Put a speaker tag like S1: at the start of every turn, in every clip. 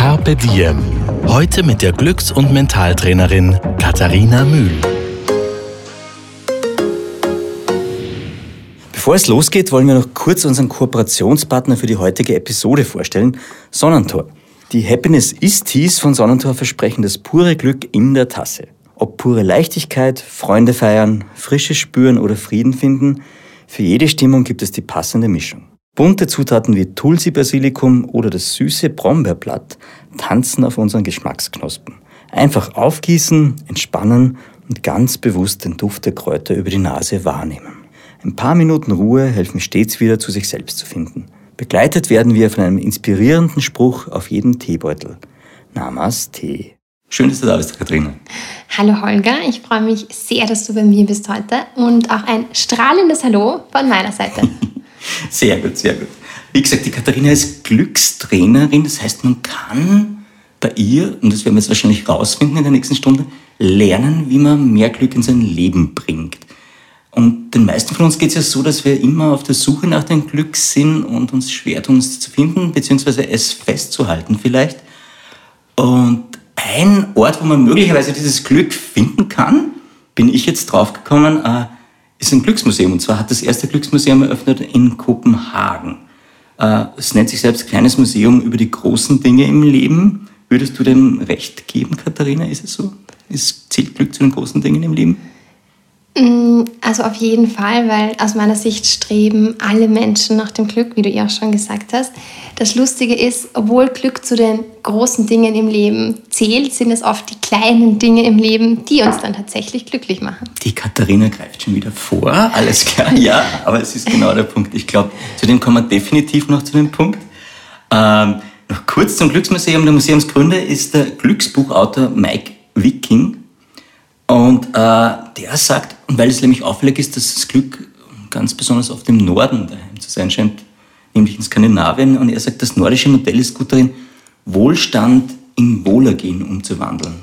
S1: Carpe Diem. Heute mit der Glücks- und Mentaltrainerin Katharina Mühl.
S2: Bevor es losgeht, wollen wir noch kurz unseren Kooperationspartner für die heutige Episode vorstellen, Sonnentor. Die Happiness ist Teas von Sonnentor versprechen das pure Glück in der Tasse. Ob pure Leichtigkeit, Freunde feiern, Frische spüren oder Frieden finden, für jede Stimmung gibt es die passende Mischung. Bunte Zutaten wie Tulsi-Basilikum oder das süße Brombeerblatt tanzen auf unseren Geschmacksknospen. Einfach aufgießen, entspannen und ganz bewusst den Duft der Kräuter über die Nase wahrnehmen. Ein paar Minuten Ruhe helfen stets wieder zu sich selbst zu finden. Begleitet werden wir von einem inspirierenden Spruch auf jeden Teebeutel. Namaste. Schön, dass du da bist, Katharina.
S3: Hallo Holger, ich freue mich sehr, dass du bei mir bist heute und auch ein strahlendes Hallo von meiner Seite.
S2: sehr gut, sehr gut. Wie gesagt, die Katharina ist Glückstrainerin, das heißt, man kann bei ihr, und das werden wir jetzt wahrscheinlich rausfinden in der nächsten Stunde, lernen, wie man mehr Glück in sein Leben bringt. Und den meisten von uns geht es ja so, dass wir immer auf der Suche nach dem Glück sind und uns schwer tun, es zu finden, beziehungsweise es festzuhalten vielleicht. Und ein Ort, wo man möglicherweise dieses Glück finden kann, bin ich jetzt draufgekommen, äh, ist ein Glücksmuseum. Und zwar hat das erste Glücksmuseum eröffnet in Kopenhagen. Äh, es nennt sich selbst Kleines Museum über die großen Dinge im Leben. Würdest du dem recht geben, Katharina? Ist es so? Ist, zählt Glück zu den großen Dingen im Leben?
S3: Mm, also auf jeden Fall, weil aus meiner Sicht streben alle Menschen nach dem Glück, wie du ja auch schon gesagt hast. Das Lustige ist, obwohl Glück zu den großen Dingen im Leben zählt, sind es oft die kleinen Dinge im Leben, die uns dann tatsächlich glücklich machen.
S2: Die Katharina greift schon wieder vor, alles klar, ja, aber es ist genau der Punkt. Ich glaube, zu dem kommen wir definitiv noch zu dem Punkt. Ähm, noch kurz zum Glücksmuseum. Der Museumsgründer ist der Glücksbuchautor Mike Wicking. Und äh, der sagt, weil es nämlich auffällig ist, dass das Glück ganz besonders auf dem Norden daheim zu sein scheint, nämlich in Skandinavien, und er sagt, das nordische Modell ist gut darin, Wohlstand in Wohlergehen umzuwandeln.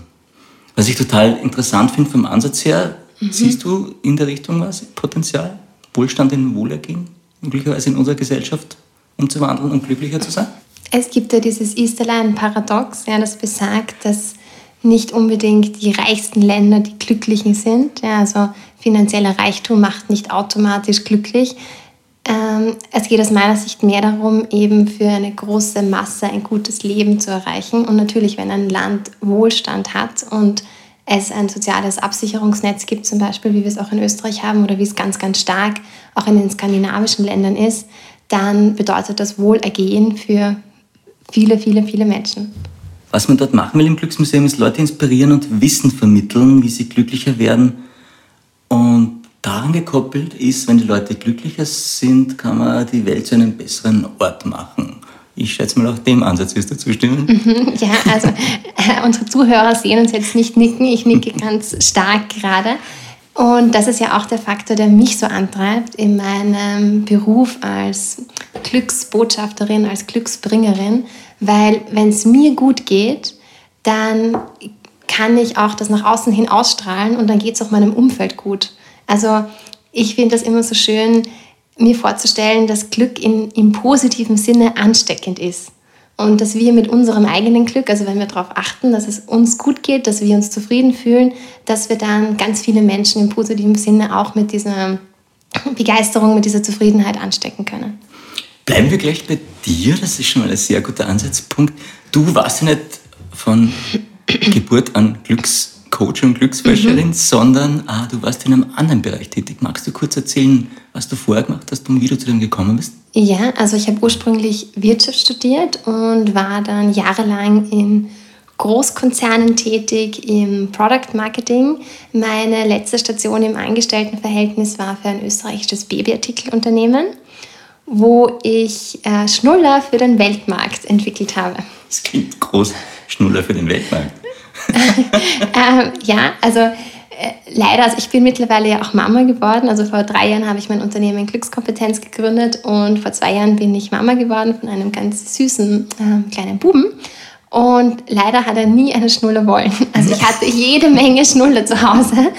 S2: Was ich total interessant finde vom Ansatz her, mhm. siehst du in der Richtung was, Potenzial, Wohlstand in Wohlergehen, möglicherweise in unserer Gesellschaft umzuwandeln und glücklicher zu sein?
S3: Es gibt ja dieses Easterline-Paradox, ja, das besagt, dass nicht unbedingt die reichsten Länder die Glücklichen sind. Ja, also finanzieller Reichtum macht nicht automatisch glücklich. Ähm, es geht aus meiner Sicht mehr darum, eben für eine große Masse ein gutes Leben zu erreichen. Und natürlich, wenn ein Land Wohlstand hat und es ein soziales Absicherungsnetz gibt, zum Beispiel, wie wir es auch in Österreich haben oder wie es ganz, ganz stark auch in den skandinavischen Ländern ist, dann bedeutet das Wohlergehen für viele, viele, viele Menschen.
S2: Was man dort machen will im Glücksmuseum, ist Leute inspirieren und Wissen vermitteln, wie sie glücklicher werden. Und daran gekoppelt ist, wenn die Leute glücklicher sind, kann man die Welt zu einem besseren Ort machen. Ich schätze mal, auch dem Ansatz wirst du zustimmen.
S3: Ja, also äh, unsere Zuhörer sehen uns jetzt nicht nicken. Ich nicke ganz stark gerade. Und das ist ja auch der Faktor, der mich so antreibt in meinem Beruf als Glücksbotschafterin, als Glücksbringerin, weil wenn es mir gut geht, dann kann ich auch das nach außen hin ausstrahlen und dann geht es auch meinem Umfeld gut. Also ich finde das immer so schön, mir vorzustellen, dass Glück in, im positiven Sinne ansteckend ist. Und dass wir mit unserem eigenen Glück, also wenn wir darauf achten, dass es uns gut geht, dass wir uns zufrieden fühlen, dass wir dann ganz viele Menschen im positiven Sinne auch mit dieser Begeisterung, mit dieser Zufriedenheit anstecken können.
S2: Bleiben wir gleich bei dir, das ist schon mal ein sehr guter Ansatzpunkt. Du warst ja nicht von Geburt an Glückscoach und Glücksforscherin, mhm. sondern ah, du warst in einem anderen Bereich tätig. Magst du kurz erzählen, was du vorher gemacht hast und wie du zu dem gekommen bist?
S3: Ja, also ich habe ursprünglich Wirtschaft studiert und war dann jahrelang in Großkonzernen tätig im Product Marketing. Meine letzte Station im Angestelltenverhältnis war für ein österreichisches Babyartikelunternehmen wo ich äh, Schnuller für den Weltmarkt entwickelt habe.
S2: Das klingt groß, Schnuller für den Weltmarkt.
S3: ähm, ja, also äh, leider, also ich bin mittlerweile ja auch Mama geworden. Also vor drei Jahren habe ich mein Unternehmen Glückskompetenz gegründet und vor zwei Jahren bin ich Mama geworden von einem ganz süßen äh, kleinen Buben. Und leider hat er nie eine Schnuller wollen. Also ich hatte jede Menge Schnuller zu Hause,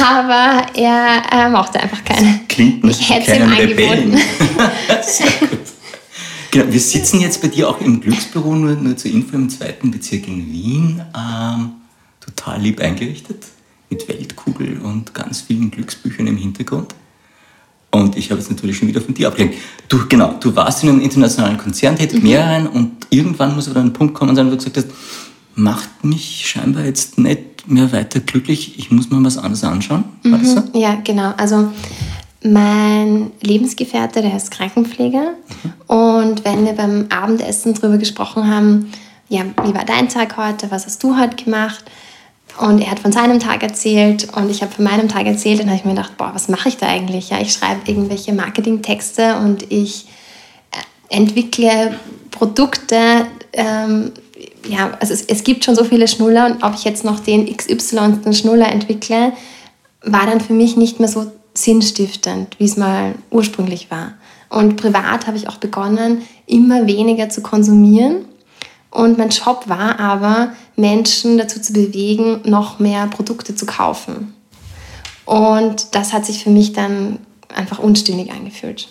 S3: aber er äh, mochte einfach keine.
S2: Klingt
S3: ich hätte es ihm angeboten.
S2: Genau, wir sitzen jetzt bei dir auch im Glücksbüro, nur, nur zur Info im zweiten Bezirk in Wien. Ähm, total lieb eingerichtet, mit Weltkugel und ganz vielen Glücksbüchern im Hintergrund. Und ich habe es natürlich schon wieder von dir abgelenkt. Du, genau, du warst in einem internationalen Konzern tätig, mhm. mehreren, und irgendwann muss aber dann ein Punkt kommen, wo du gesagt hast, macht mich scheinbar jetzt nicht mehr weiter glücklich, ich muss mir was anderes anschauen.
S3: War mhm. so? Ja, genau. Also mein Lebensgefährte, der ist Krankenpfleger. Mhm. Und wenn wir beim Abendessen darüber gesprochen haben, ja, wie war dein Tag heute, was hast du heute gemacht, und er hat von seinem Tag erzählt und ich habe von meinem Tag erzählt. Und habe ich mir gedacht, boah, was mache ich da eigentlich? Ja, ich schreibe irgendwelche Marketingtexte und ich äh, entwickle Produkte. Ähm, ja, also es, es, gibt schon so viele Schnuller und ob ich jetzt noch den XY Schnuller entwickle, war dann für mich nicht mehr so sinnstiftend, wie es mal ursprünglich war. Und privat habe ich auch begonnen, immer weniger zu konsumieren und mein Job war aber, Menschen dazu zu bewegen, noch mehr Produkte zu kaufen. Und das hat sich für mich dann einfach unstimmig angefühlt.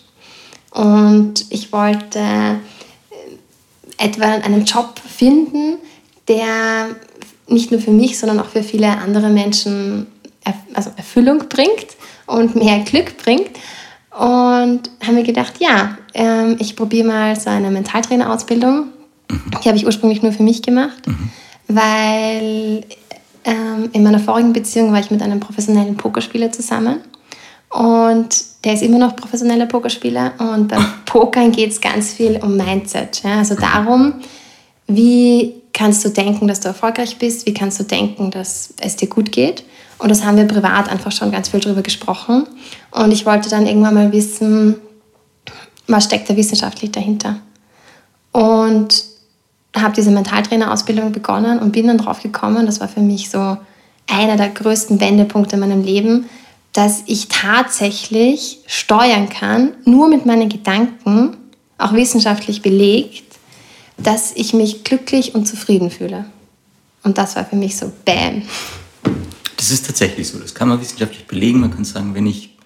S3: Und ich wollte äh, etwa einen Job finden, der nicht nur für mich, sondern auch für viele andere Menschen also Erfüllung bringt und mehr Glück bringt. Und haben mir gedacht, ja, ähm, ich probiere mal so eine Mentaltrainerausbildung die habe ich ursprünglich nur für mich gemacht, mhm. weil ähm, in meiner vorigen Beziehung war ich mit einem professionellen Pokerspieler zusammen. Und der ist immer noch professioneller Pokerspieler. Und beim Pokern geht es ganz viel um Mindset. Ja? Also darum, wie kannst du denken, dass du erfolgreich bist? Wie kannst du denken, dass es dir gut geht? Und das haben wir privat einfach schon ganz viel drüber gesprochen. Und ich wollte dann irgendwann mal wissen, was steckt da wissenschaftlich dahinter? Und habe diese Mentaltrainerausbildung begonnen und bin dann drauf gekommen, das war für mich so einer der größten Wendepunkte in meinem Leben, dass ich tatsächlich steuern kann, nur mit meinen Gedanken, auch wissenschaftlich belegt, dass ich mich glücklich und zufrieden fühle. Und das war für mich so Bam.
S2: Das ist tatsächlich so. Das kann man wissenschaftlich belegen. Man kann sagen, wenn ich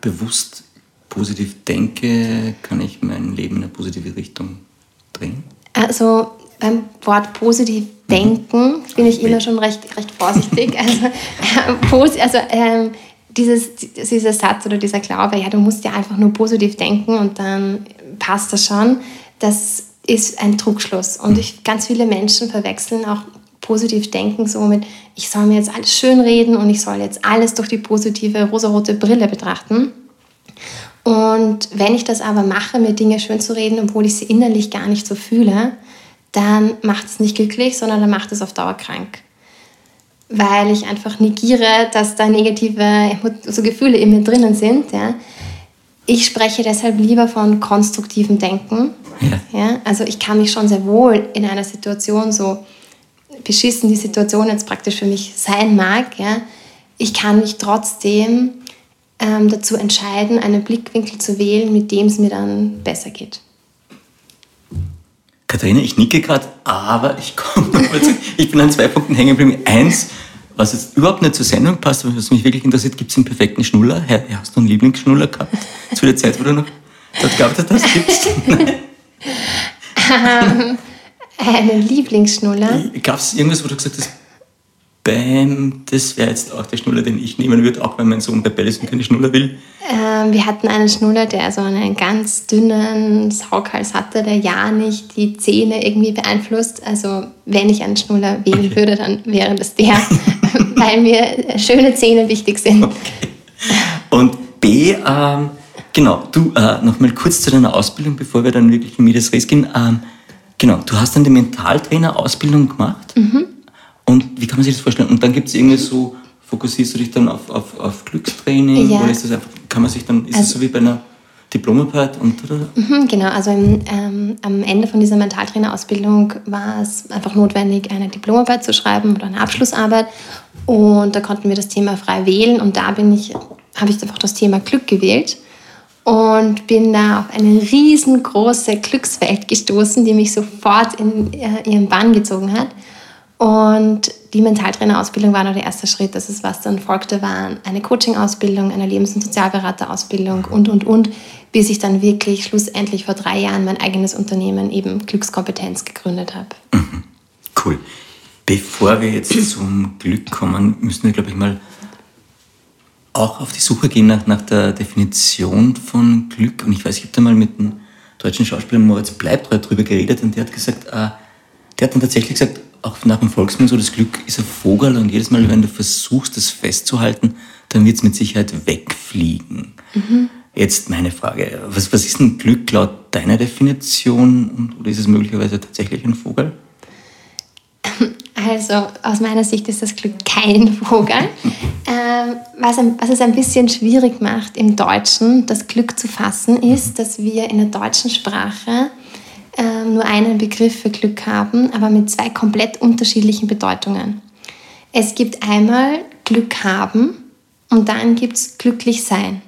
S2: bewusst positiv denke, kann ich mein Leben in eine positive Richtung drehen.
S3: Also beim Wort positiv denken bin ich immer schon recht, recht vorsichtig. Also, also ähm, dieses, dieser Satz oder dieser Glaube, ja, du musst ja einfach nur positiv denken und dann passt das schon, das ist ein Trugschluss. Und ich, ganz viele Menschen verwechseln auch positiv denken so mit, ich soll mir jetzt alles schön reden und ich soll jetzt alles durch die positive rosarote Brille betrachten. Und wenn ich das aber mache, mir Dinge schön zu reden, obwohl ich sie innerlich gar nicht so fühle, dann macht es nicht glücklich, sondern dann macht es auf Dauer krank. Weil ich einfach negiere, dass da negative so Gefühle in mir drinnen sind. Ja. Ich spreche deshalb lieber von konstruktivem Denken. Ja. ja. Also ich kann mich schon sehr wohl in einer Situation so beschissen die Situation jetzt praktisch für mich sein mag, ja, ich kann mich trotzdem ähm, dazu entscheiden, einen Blickwinkel zu wählen, mit dem es mir dann besser geht.
S2: Katharina, ich nicke gerade, aber ich komme. Ich bin an zwei Punkten hängen geblieben. Eins, was jetzt überhaupt nicht zur Sendung passt, aber was mich wirklich interessiert, gibt es einen perfekten Schnuller? Hast du einen Lieblingsschnuller gehabt? Zu der Zeit, wo du noch dort gearbeitet hast? Gibt's?
S3: ähm, einen Lieblingsschnuller?
S2: Gab es irgendwas, wo du gesagt hast, Bam, das wäre jetzt auch der Schnuller, den ich nehmen würde, auch wenn mein Sohn bei Bellison keine Schnuller will.
S3: Ähm, wir hatten einen Schnuller, der so einen ganz dünnen Saughals hatte, der ja nicht die Zähne irgendwie beeinflusst. Also wenn ich einen Schnuller wählen okay. würde, dann wäre das der, weil mir schöne Zähne wichtig sind. Okay.
S2: Und B, ähm, genau, du, äh, nochmal kurz zu deiner Ausbildung, bevor wir dann wirklich in Medias Res gehen. Ähm, genau, du hast dann die Mentaltrainer-Ausbildung gemacht. Mhm. Und wie kann man sich das vorstellen? Und dann gibt es irgendwie so, fokussierst du dich dann auf, auf, auf Glückstraining? Ja. Oder ist das einfach, kann man sich dann, ist es also, so wie bei einer Diplomarbeit und oder?
S3: Mhm, genau, also im, ähm, am Ende von dieser Mentaltrainerausbildung war es einfach notwendig, eine Diplomarbeit zu schreiben oder eine Abschlussarbeit. Und da konnten wir das Thema frei wählen und da bin ich, habe ich einfach das Thema Glück gewählt und bin da auf eine riesengroße Glückswelt gestoßen, die mich sofort in äh, ihren Bann gezogen hat. Und die Mentaltrainerausbildung war nur der erste Schritt. Das ist, was dann folgte, war eine Coaching-Ausbildung, eine Lebens- und Sozialberaterausbildung und, und, und, bis ich dann wirklich schlussendlich vor drei Jahren mein eigenes Unternehmen, eben Glückskompetenz, gegründet habe.
S2: Mhm. Cool. Bevor wir jetzt zum Glück kommen, müssen wir, glaube ich, mal auch auf die Suche gehen nach, nach der Definition von Glück. Und ich weiß, ich habe da mal mit dem deutschen Schauspieler Moritz Bleibtreu darüber geredet und der hat gesagt, äh, der hat dann tatsächlich gesagt, auch nach dem Volksmund so, das Glück ist ein Vogel und jedes Mal, wenn du versuchst, das festzuhalten, dann wird es mit Sicherheit wegfliegen. Mhm. Jetzt meine Frage, was, was ist ein Glück laut deiner Definition oder ist es möglicherweise tatsächlich ein Vogel?
S3: Also aus meiner Sicht ist das Glück kein Vogel. ähm, was, was, es ein bisschen schwierig macht im Deutschen, das Glück zu fassen, ist, dass wir in der deutschen Sprache ähm, nur einen Begriff für Glück haben, aber mit zwei komplett unterschiedlichen Bedeutungen. Es gibt einmal Glück haben und dann gibt es glücklich sein.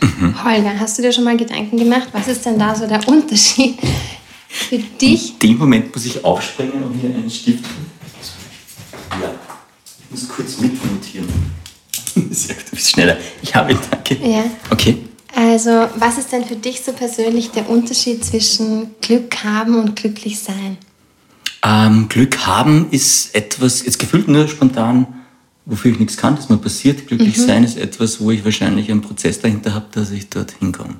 S3: Mhm. Holger, hast du dir schon mal Gedanken gemacht, was ist denn da so der Unterschied für dich?
S2: In dem Moment muss ich aufspringen und mir einen Stift. Ja, ich muss kurz mitnotieren. Sehr gut, du bist schneller. Ich habe ihn, danke.
S3: Ja.
S2: Okay.
S3: Also, was ist denn für dich so persönlich der Unterschied zwischen Glück haben und glücklich sein?
S2: Ähm, Glück haben ist etwas, jetzt gefühlt nur spontan, wofür ich nichts kann, das mir passiert. Glücklich mhm. sein ist etwas, wo ich wahrscheinlich einen Prozess dahinter habe, dass ich dort hinkomme.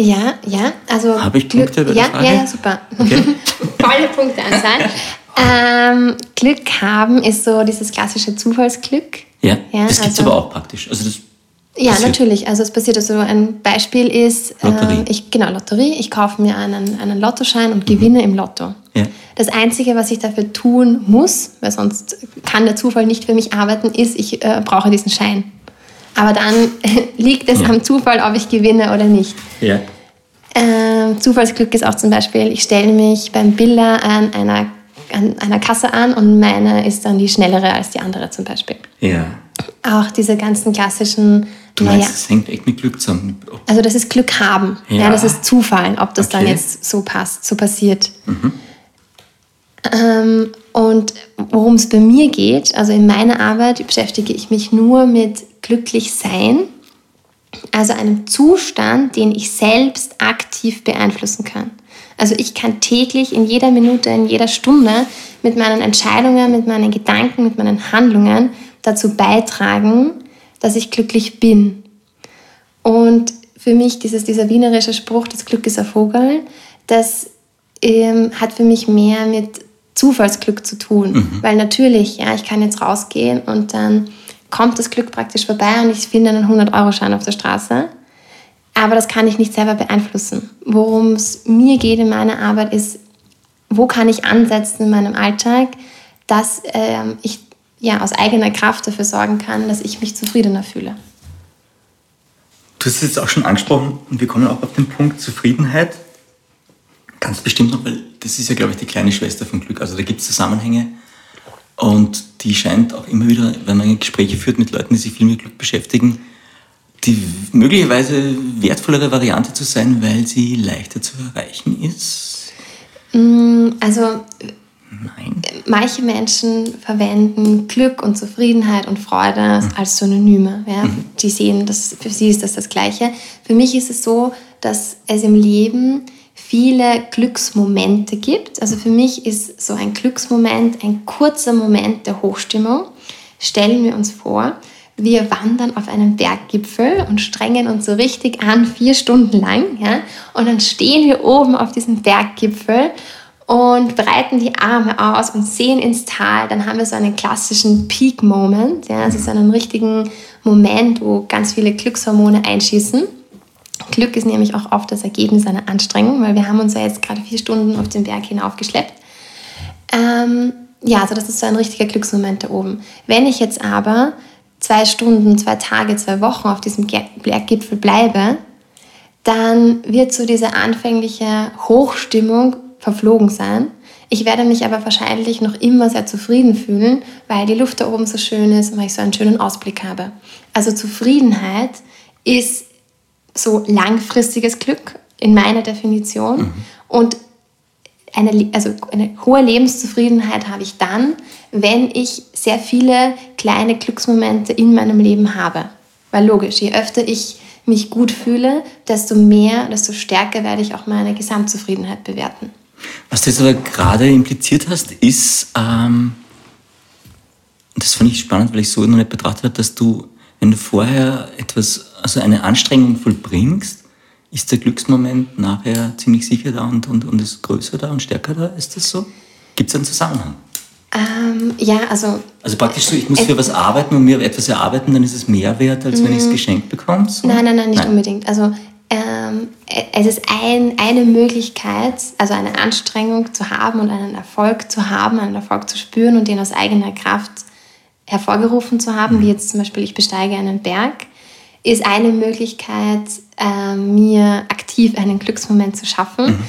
S3: Ja, ja, also.
S2: Habe ich Punkte
S3: Glück, ja, ja, ja, super. Okay. Volle Punkteanzahl. ähm, Glück haben ist so dieses klassische Zufallsglück.
S2: Ja, ja das gibt es also, aber auch praktisch. Also das
S3: ja, passiert. natürlich. Also es passiert also ein Beispiel ist,
S2: Lotterie.
S3: Äh, ich, genau, Lotterie. Ich kaufe mir einen, einen Lottoschein und gewinne mhm. im Lotto.
S2: Ja.
S3: Das Einzige, was ich dafür tun muss, weil sonst kann der Zufall nicht für mich arbeiten, ist, ich äh, brauche diesen Schein. Aber dann liegt es ja. am Zufall, ob ich gewinne oder nicht.
S2: Ja.
S3: Äh, Zufallsglück ist auch zum Beispiel, ich stelle mich beim Biller an einer, an einer Kasse an und meine ist dann die schnellere als die andere zum Beispiel.
S2: Ja.
S3: Auch diese ganzen klassischen
S2: Du meinst, naja. es hängt echt mit Glück zusammen?
S3: Also das ist Glück haben. Ja. ja das ist Zufall, ob das okay. dann jetzt so passt, so passiert. Mhm. Ähm, und worum es bei mir geht, also in meiner Arbeit beschäftige ich mich nur mit glücklich sein, also einem Zustand, den ich selbst aktiv beeinflussen kann. Also ich kann täglich in jeder Minute, in jeder Stunde mit meinen Entscheidungen, mit meinen Gedanken, mit meinen Handlungen dazu beitragen, dass ich glücklich bin. Und für mich dieses, dieser wienerische Spruch, das Glück ist ein Vogel, das ähm, hat für mich mehr mit Zufallsglück zu tun. Mhm. Weil natürlich, ja, ich kann jetzt rausgehen und dann kommt das Glück praktisch vorbei und ich finde einen 100-Euro-Schein auf der Straße. Aber das kann ich nicht selber beeinflussen. Worum es mir geht in meiner Arbeit ist, wo kann ich ansetzen in meinem Alltag, dass ähm, ich ja, aus eigener Kraft dafür sorgen kann, dass ich mich zufriedener fühle.
S2: Du hast es jetzt auch schon angesprochen und wir kommen auch auf den Punkt Zufriedenheit. Ganz bestimmt noch, weil das ist ja, glaube ich, die kleine Schwester von Glück. Also da gibt es Zusammenhänge und die scheint auch immer wieder, wenn man Gespräche führt mit Leuten, die sich viel mit Glück beschäftigen, die möglicherweise wertvollere Variante zu sein, weil sie leichter zu erreichen ist.
S3: Mm, also Nein. Manche Menschen verwenden Glück und Zufriedenheit und Freude mhm. als Synonyme. Ja? Mhm. Die sehen, dass für sie ist das das Gleiche. Für mich ist es so, dass es im Leben viele Glücksmomente gibt. Also für mich ist so ein Glücksmoment ein kurzer Moment der Hochstimmung. Stellen wir uns vor, wir wandern auf einen Berggipfel und strengen uns so richtig an, vier Stunden lang. Ja? Und dann stehen wir oben auf diesem Berggipfel und breiten die Arme aus und sehen ins Tal, dann haben wir so einen klassischen Peak-Moment, ja, also so einen richtigen Moment, wo ganz viele Glückshormone einschießen. Glück ist nämlich auch oft das Ergebnis einer Anstrengung, weil wir haben uns ja jetzt gerade vier Stunden auf den Berg hinaufgeschleppt. Ähm, ja, also das ist so ein richtiger Glücksmoment da oben. Wenn ich jetzt aber zwei Stunden, zwei Tage, zwei Wochen auf diesem Berggipfel bleibe, dann wird so diese anfängliche Hochstimmung verflogen sein. Ich werde mich aber wahrscheinlich noch immer sehr zufrieden fühlen, weil die Luft da oben so schön ist und weil ich so einen schönen Ausblick habe. Also Zufriedenheit ist so langfristiges Glück in meiner Definition. Mhm. Und eine, also eine hohe Lebenszufriedenheit habe ich dann, wenn ich sehr viele kleine Glücksmomente in meinem Leben habe. Weil logisch, je öfter ich mich gut fühle, desto mehr, desto stärker werde ich auch meine Gesamtzufriedenheit bewerten.
S2: Was du jetzt aber gerade impliziert hast, ist, ähm, das fand ich spannend, weil ich so noch nicht betrachtet habe, dass du, wenn du vorher etwas, also eine Anstrengung vollbringst, ist der Glücksmoment nachher ziemlich sicher da und, und, und ist größer da und stärker da? Ist das so? Gibt es einen Zusammenhang?
S3: Ähm, ja, also.
S2: Also praktisch so, ich muss für was arbeiten und mir etwas erarbeiten, dann ist es mehr wert, als wenn ich es mhm. geschenkt bekomme? So?
S3: Nein, nein, nein, nicht nein. unbedingt. Also ähm, es ist ein, eine Möglichkeit, also eine Anstrengung zu haben und einen Erfolg zu haben, einen Erfolg zu spüren und den aus eigener Kraft hervorgerufen zu haben, mhm. wie jetzt zum Beispiel ich besteige einen Berg, ist eine Möglichkeit, äh, mir aktiv einen Glücksmoment zu schaffen. Mhm.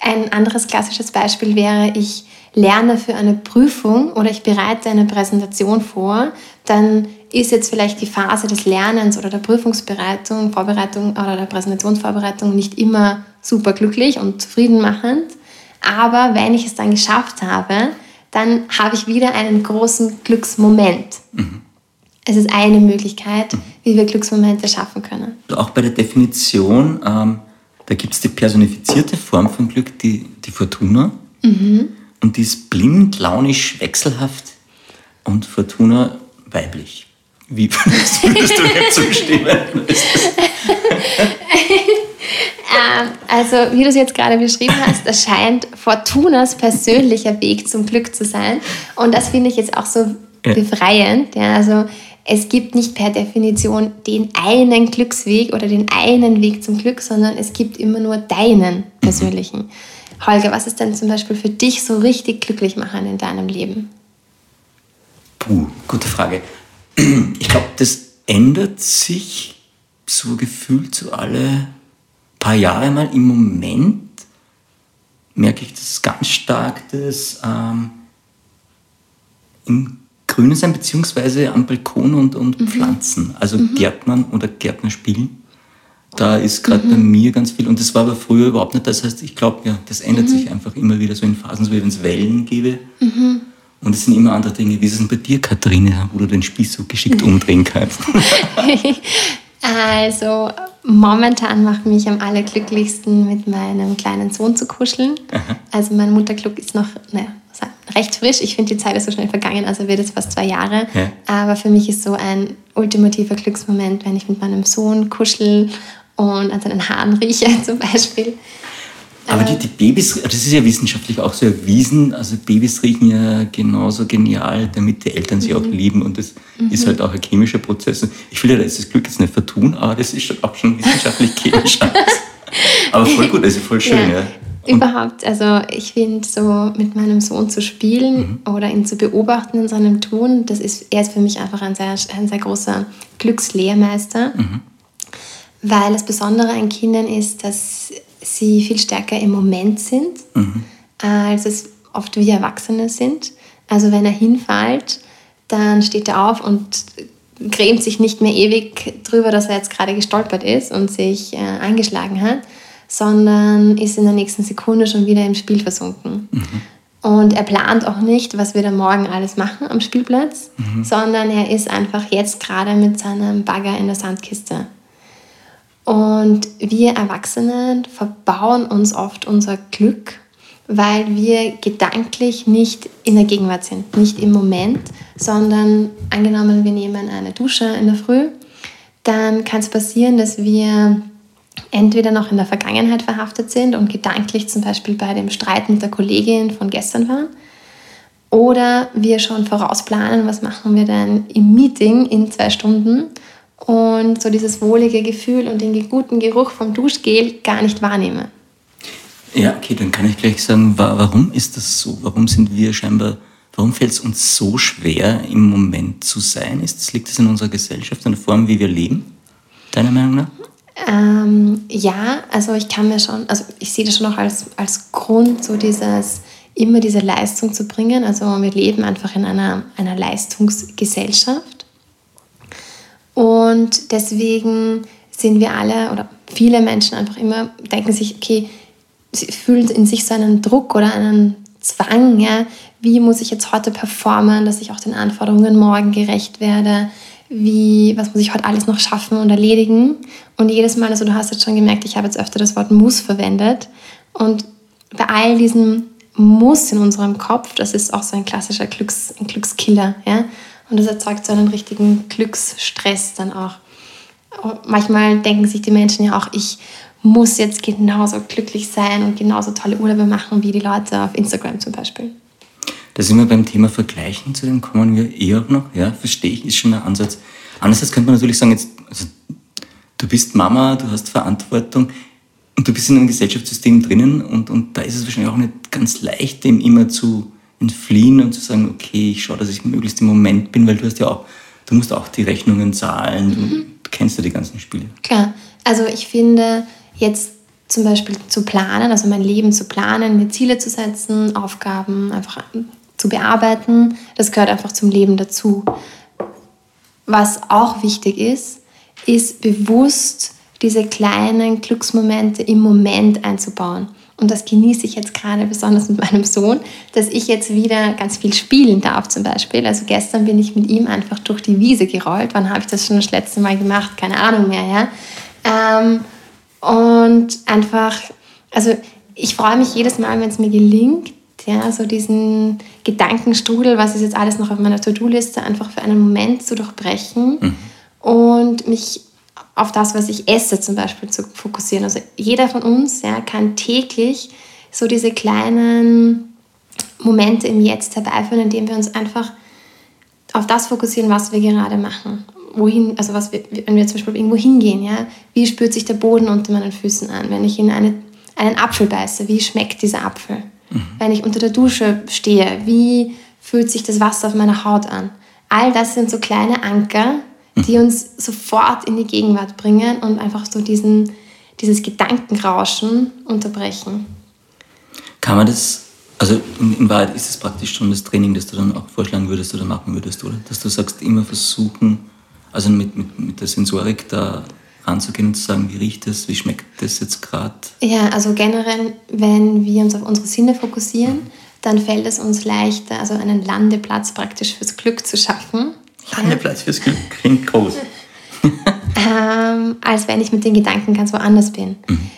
S3: Ein anderes klassisches Beispiel wäre, ich lerne für eine Prüfung oder ich bereite eine Präsentation vor, dann ist jetzt vielleicht die Phase des Lernens oder der Prüfungsbereitung, Vorbereitung oder der Präsentationsvorbereitung nicht immer super glücklich und zufriedenmachend. Aber wenn ich es dann geschafft habe, dann habe ich wieder einen großen Glücksmoment. Mhm. Es ist eine Möglichkeit, mhm. wie wir Glücksmomente schaffen können.
S2: Auch bei der Definition, ähm, da gibt es die personifizierte Form von Glück, die, die Fortuna. Mhm. Und die ist blind, launisch, wechselhaft und Fortuna weiblich. Wie würdest, würdest du mir zustimmen?
S3: Ähm, also, wie du es jetzt gerade beschrieben hast, das scheint Fortunas persönlicher Weg zum Glück zu sein. Und das finde ich jetzt auch so befreiend. Ja, also, es gibt nicht per Definition den einen Glücksweg oder den einen Weg zum Glück, sondern es gibt immer nur deinen persönlichen. Holger, was ist denn zum Beispiel für dich so richtig glücklich machen in deinem Leben?
S2: Puh, gute Frage. Ich glaube, das ändert sich so gefühlt so alle paar Jahre mal. Im Moment merke ich das ganz stark, dass ähm, im Grünen sein, beziehungsweise am Balkon und, und mhm. Pflanzen, also mhm. Gärtnern oder Gärtner spielen. Da ist gerade mhm. bei mir ganz viel und das war aber früher überhaupt nicht. Das heißt, ich glaube, ja, das ändert mhm. sich einfach immer wieder so in Phasen, so wie wenn es Wellen gäbe. Mhm. Und es sind immer andere Dinge. Wie ist es denn bei dir, Katharine, wo du den Spieß so geschickt umdrehen kannst?
S3: also, momentan macht mich am allerglücklichsten, mit meinem kleinen Sohn zu kuscheln. Aha. Also, mein Mutterglück ist noch, naja, recht frisch. Ich finde, die Zeit ist so schnell vergangen, also wird es fast zwei Jahre. Ja. Aber für mich ist so ein ultimativer Glücksmoment, wenn ich mit meinem Sohn kuschel und an seinen Haaren rieche zum Beispiel.
S2: Aber die, die, Babys, das ist ja wissenschaftlich auch so erwiesen, also Babys riechen ja genauso genial, damit die Eltern sie mhm. auch lieben und das mhm. ist halt auch ein chemischer Prozess. Ich will ja das Glück jetzt nicht vertun, aber das ist auch schon wissenschaftlich chemisch. aber voll gut, also voll schön, ja. ja.
S3: Überhaupt, also ich finde so mit meinem Sohn zu spielen mhm. oder ihn zu beobachten in seinem Tun, das ist, er ist für mich einfach ein sehr, ein sehr großer Glückslehrmeister. Mhm. Weil das Besondere an Kindern ist, dass sie viel stärker im Moment sind, mhm. als es oft wir Erwachsene sind. Also wenn er hinfällt, dann steht er auf und grämt sich nicht mehr ewig drüber, dass er jetzt gerade gestolpert ist und sich äh, eingeschlagen hat, sondern ist in der nächsten Sekunde schon wieder im Spiel versunken. Mhm. Und er plant auch nicht, was wir da morgen alles machen am Spielplatz, mhm. sondern er ist einfach jetzt gerade mit seinem Bagger in der Sandkiste. Und wir Erwachsenen verbauen uns oft unser Glück, weil wir gedanklich nicht in der Gegenwart sind, nicht im Moment, sondern angenommen, wir nehmen eine Dusche in der Früh, dann kann es passieren, dass wir entweder noch in der Vergangenheit verhaftet sind und gedanklich zum Beispiel bei dem Streit mit der Kollegin von gestern waren, oder wir schon vorausplanen, was machen wir denn im Meeting in zwei Stunden und so dieses wohlige Gefühl und den guten Geruch vom Duschgel gar nicht wahrnehme.
S2: Ja, okay, dann kann ich gleich sagen, warum ist das so? Warum sind wir scheinbar, warum fällt es uns so schwer, im Moment zu sein? Ist, liegt das in unserer Gesellschaft, in der Form, wie wir leben, deiner Meinung nach?
S3: Ähm, ja, also ich kann mir schon, also ich sehe das schon auch als, als Grund, so dieses, immer diese Leistung zu bringen. Also wir leben einfach in einer, einer Leistungsgesellschaft. Und deswegen sind wir alle oder viele Menschen einfach immer, denken sich, okay, sie fühlen in sich so einen Druck oder einen Zwang, ja, wie muss ich jetzt heute performen, dass ich auch den Anforderungen morgen gerecht werde, wie, was muss ich heute alles noch schaffen und erledigen. Und jedes Mal, also du hast jetzt schon gemerkt, ich habe jetzt öfter das Wort muss verwendet. Und bei all diesem Muss in unserem Kopf, das ist auch so ein klassischer Glücks, ein Glückskiller. Ja? Und das erzeugt so einen richtigen Glücksstress dann auch. Und manchmal denken sich die Menschen ja auch, ich muss jetzt genauso glücklich sein und genauso tolle Urlaube machen wie die Leute auf Instagram zum Beispiel.
S2: Da sind wir beim Thema Vergleichen, zu dem kommen wir eher auch noch. Ja, verstehe ich, ist schon ein Ansatz. Andererseits könnte man natürlich sagen, jetzt, also, du bist Mama, du hast Verantwortung und du bist in einem Gesellschaftssystem drinnen und, und da ist es wahrscheinlich auch nicht ganz leicht, dem immer zu entfliehen und zu sagen, okay, ich schaue, dass ich möglichst im Moment bin, weil du hast ja auch, du musst auch die Rechnungen zahlen, du, mhm. kennst ja die ganzen Spiele.
S3: Klar, also ich finde jetzt zum Beispiel zu planen, also mein Leben zu planen, mir Ziele zu setzen, Aufgaben einfach zu bearbeiten. Das gehört einfach zum Leben dazu. Was auch wichtig ist, ist bewusst diese kleinen Glücksmomente im Moment einzubauen. Und das genieße ich jetzt gerade besonders mit meinem Sohn, dass ich jetzt wieder ganz viel spielen darf zum Beispiel. Also gestern bin ich mit ihm einfach durch die Wiese gerollt. Wann habe ich das schon das letzte Mal gemacht? Keine Ahnung mehr. Ja? Ähm, und einfach, also ich freue mich jedes Mal, wenn es mir gelingt, ja, so diesen Gedankenstrudel, was ist jetzt alles noch auf meiner To-Do-Liste, einfach für einen Moment zu durchbrechen mhm. und mich auf das, was ich esse zum Beispiel zu fokussieren. Also jeder von uns ja, kann täglich so diese kleinen Momente im Jetzt herbeiführen, indem wir uns einfach auf das fokussieren, was wir gerade machen. Wohin, also was wir, wenn wir zum Beispiel irgendwo hingehen, ja, wie spürt sich der Boden unter meinen Füßen an? Wenn ich in eine, einen Apfel beiße, wie schmeckt dieser Apfel? Mhm. Wenn ich unter der Dusche stehe, wie fühlt sich das Wasser auf meiner Haut an? All das sind so kleine Anker, die mhm. uns sofort in die Gegenwart bringen und einfach so diesen, dieses Gedankenrauschen unterbrechen.
S2: Kann man das, also in, in Wahrheit ist es praktisch schon das Training, das du dann auch vorschlagen würdest oder machen würdest, oder? Dass du sagst, immer versuchen, also mit, mit, mit der Sensorik da ranzugehen und zu sagen, wie riecht es, wie schmeckt das jetzt gerade?
S3: Ja, also generell, wenn wir uns auf unsere Sinne fokussieren, dann fällt es uns leichter, also einen Landeplatz praktisch fürs Glück zu schaffen.
S2: Landeplatz fürs Glück klingt groß.
S3: ähm, als wenn ich mit den Gedanken ganz woanders bin. Mhm.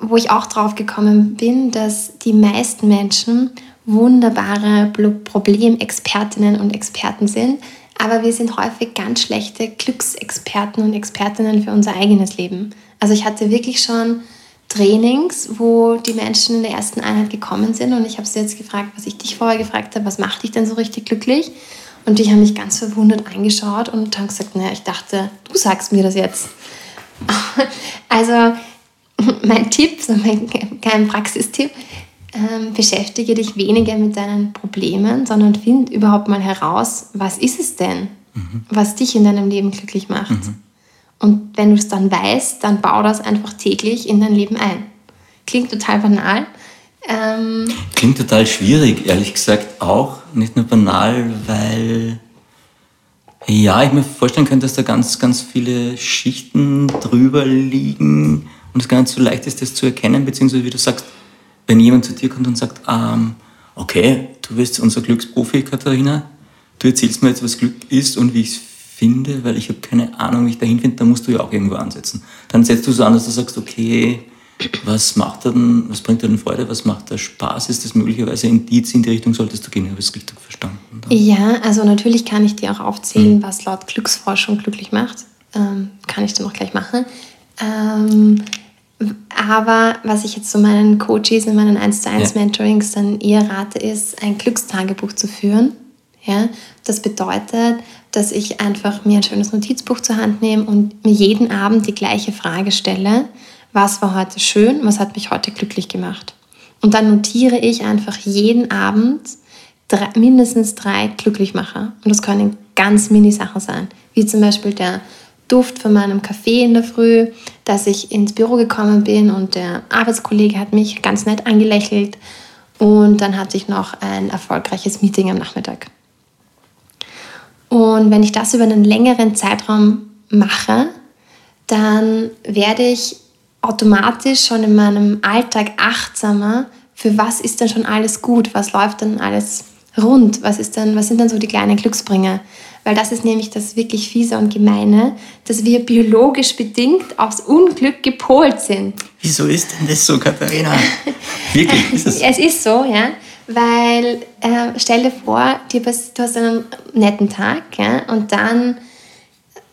S3: Wo ich auch drauf gekommen bin, dass die meisten Menschen wunderbare Problemexpertinnen und Experten sind, aber wir sind häufig ganz schlechte Glücksexperten und Expertinnen für unser eigenes Leben. Also ich hatte wirklich schon Trainings, wo die Menschen in der ersten Einheit gekommen sind und ich habe sie jetzt gefragt, was ich dich vorher gefragt habe, was macht dich denn so richtig glücklich? Und die haben mich ganz verwundert angeschaut und haben gesagt, naja, ich dachte, du sagst mir das jetzt. Also mein Tipp, so mein, Praxistipp, ähm, beschäftige dich weniger mit deinen Problemen, sondern find überhaupt mal heraus, was ist es denn, mhm. was dich in deinem Leben glücklich macht. Mhm. Und wenn du es dann weißt, dann bau das einfach täglich in dein Leben ein. Klingt total banal.
S2: Ähm Klingt total schwierig, ehrlich gesagt auch. Nicht nur banal, weil ja, ich mir vorstellen könnte, dass da ganz, ganz viele Schichten drüber liegen und es gar nicht so leicht ist, das zu erkennen, beziehungsweise wie du sagst, wenn jemand zu dir kommt und sagt, ähm, okay, du bist unser Glücksprofi, Katharina, du erzählst mir jetzt, was Glück ist und wie ich es finde, weil ich habe keine Ahnung, wie ich dahin finde, dann musst du ja auch irgendwo ansetzen. Dann setzt du so an, dass du sagst, okay, was macht er denn, was bringt dir denn Freude, was macht dir Spaß? Ist das möglicherweise Indiz in die Richtung solltest du gehen? Habe ich es richtig verstanden?
S3: Dann? Ja, also natürlich kann ich dir auch aufzählen, mhm. was laut Glücksforschung glücklich macht. Ähm, kann ich dann auch gleich machen. Ähm, aber was ich jetzt so meinen Coaches in meinen 1 zu 1 Mentorings dann eher rate, ist, ein Glückstagebuch zu führen. Ja, das bedeutet, dass ich einfach mir ein schönes Notizbuch zur Hand nehme und mir jeden Abend die gleiche Frage stelle, was war heute schön, was hat mich heute glücklich gemacht. Und dann notiere ich einfach jeden Abend drei, mindestens drei Glücklichmacher. Und das können ganz mini Sachen sein, wie zum Beispiel der Duft von meinem Kaffee in der Früh, dass ich ins Büro gekommen bin und der Arbeitskollege hat mich ganz nett angelächelt und dann hatte ich noch ein erfolgreiches Meeting am Nachmittag. Und wenn ich das über einen längeren Zeitraum mache, dann werde ich automatisch schon in meinem Alltag achtsamer, für was ist denn schon alles gut, was läuft denn alles rund, was, ist denn, was sind denn so die kleinen Glücksbringer. Weil das ist nämlich das wirklich fiese und gemeine, dass wir biologisch bedingt aufs Unglück gepolt sind.
S2: Wieso ist denn das so, Katharina? Wirklich,
S3: ist es? es ist so, ja. Weil äh, stell dir vor, du hast einen netten Tag ja, und dann,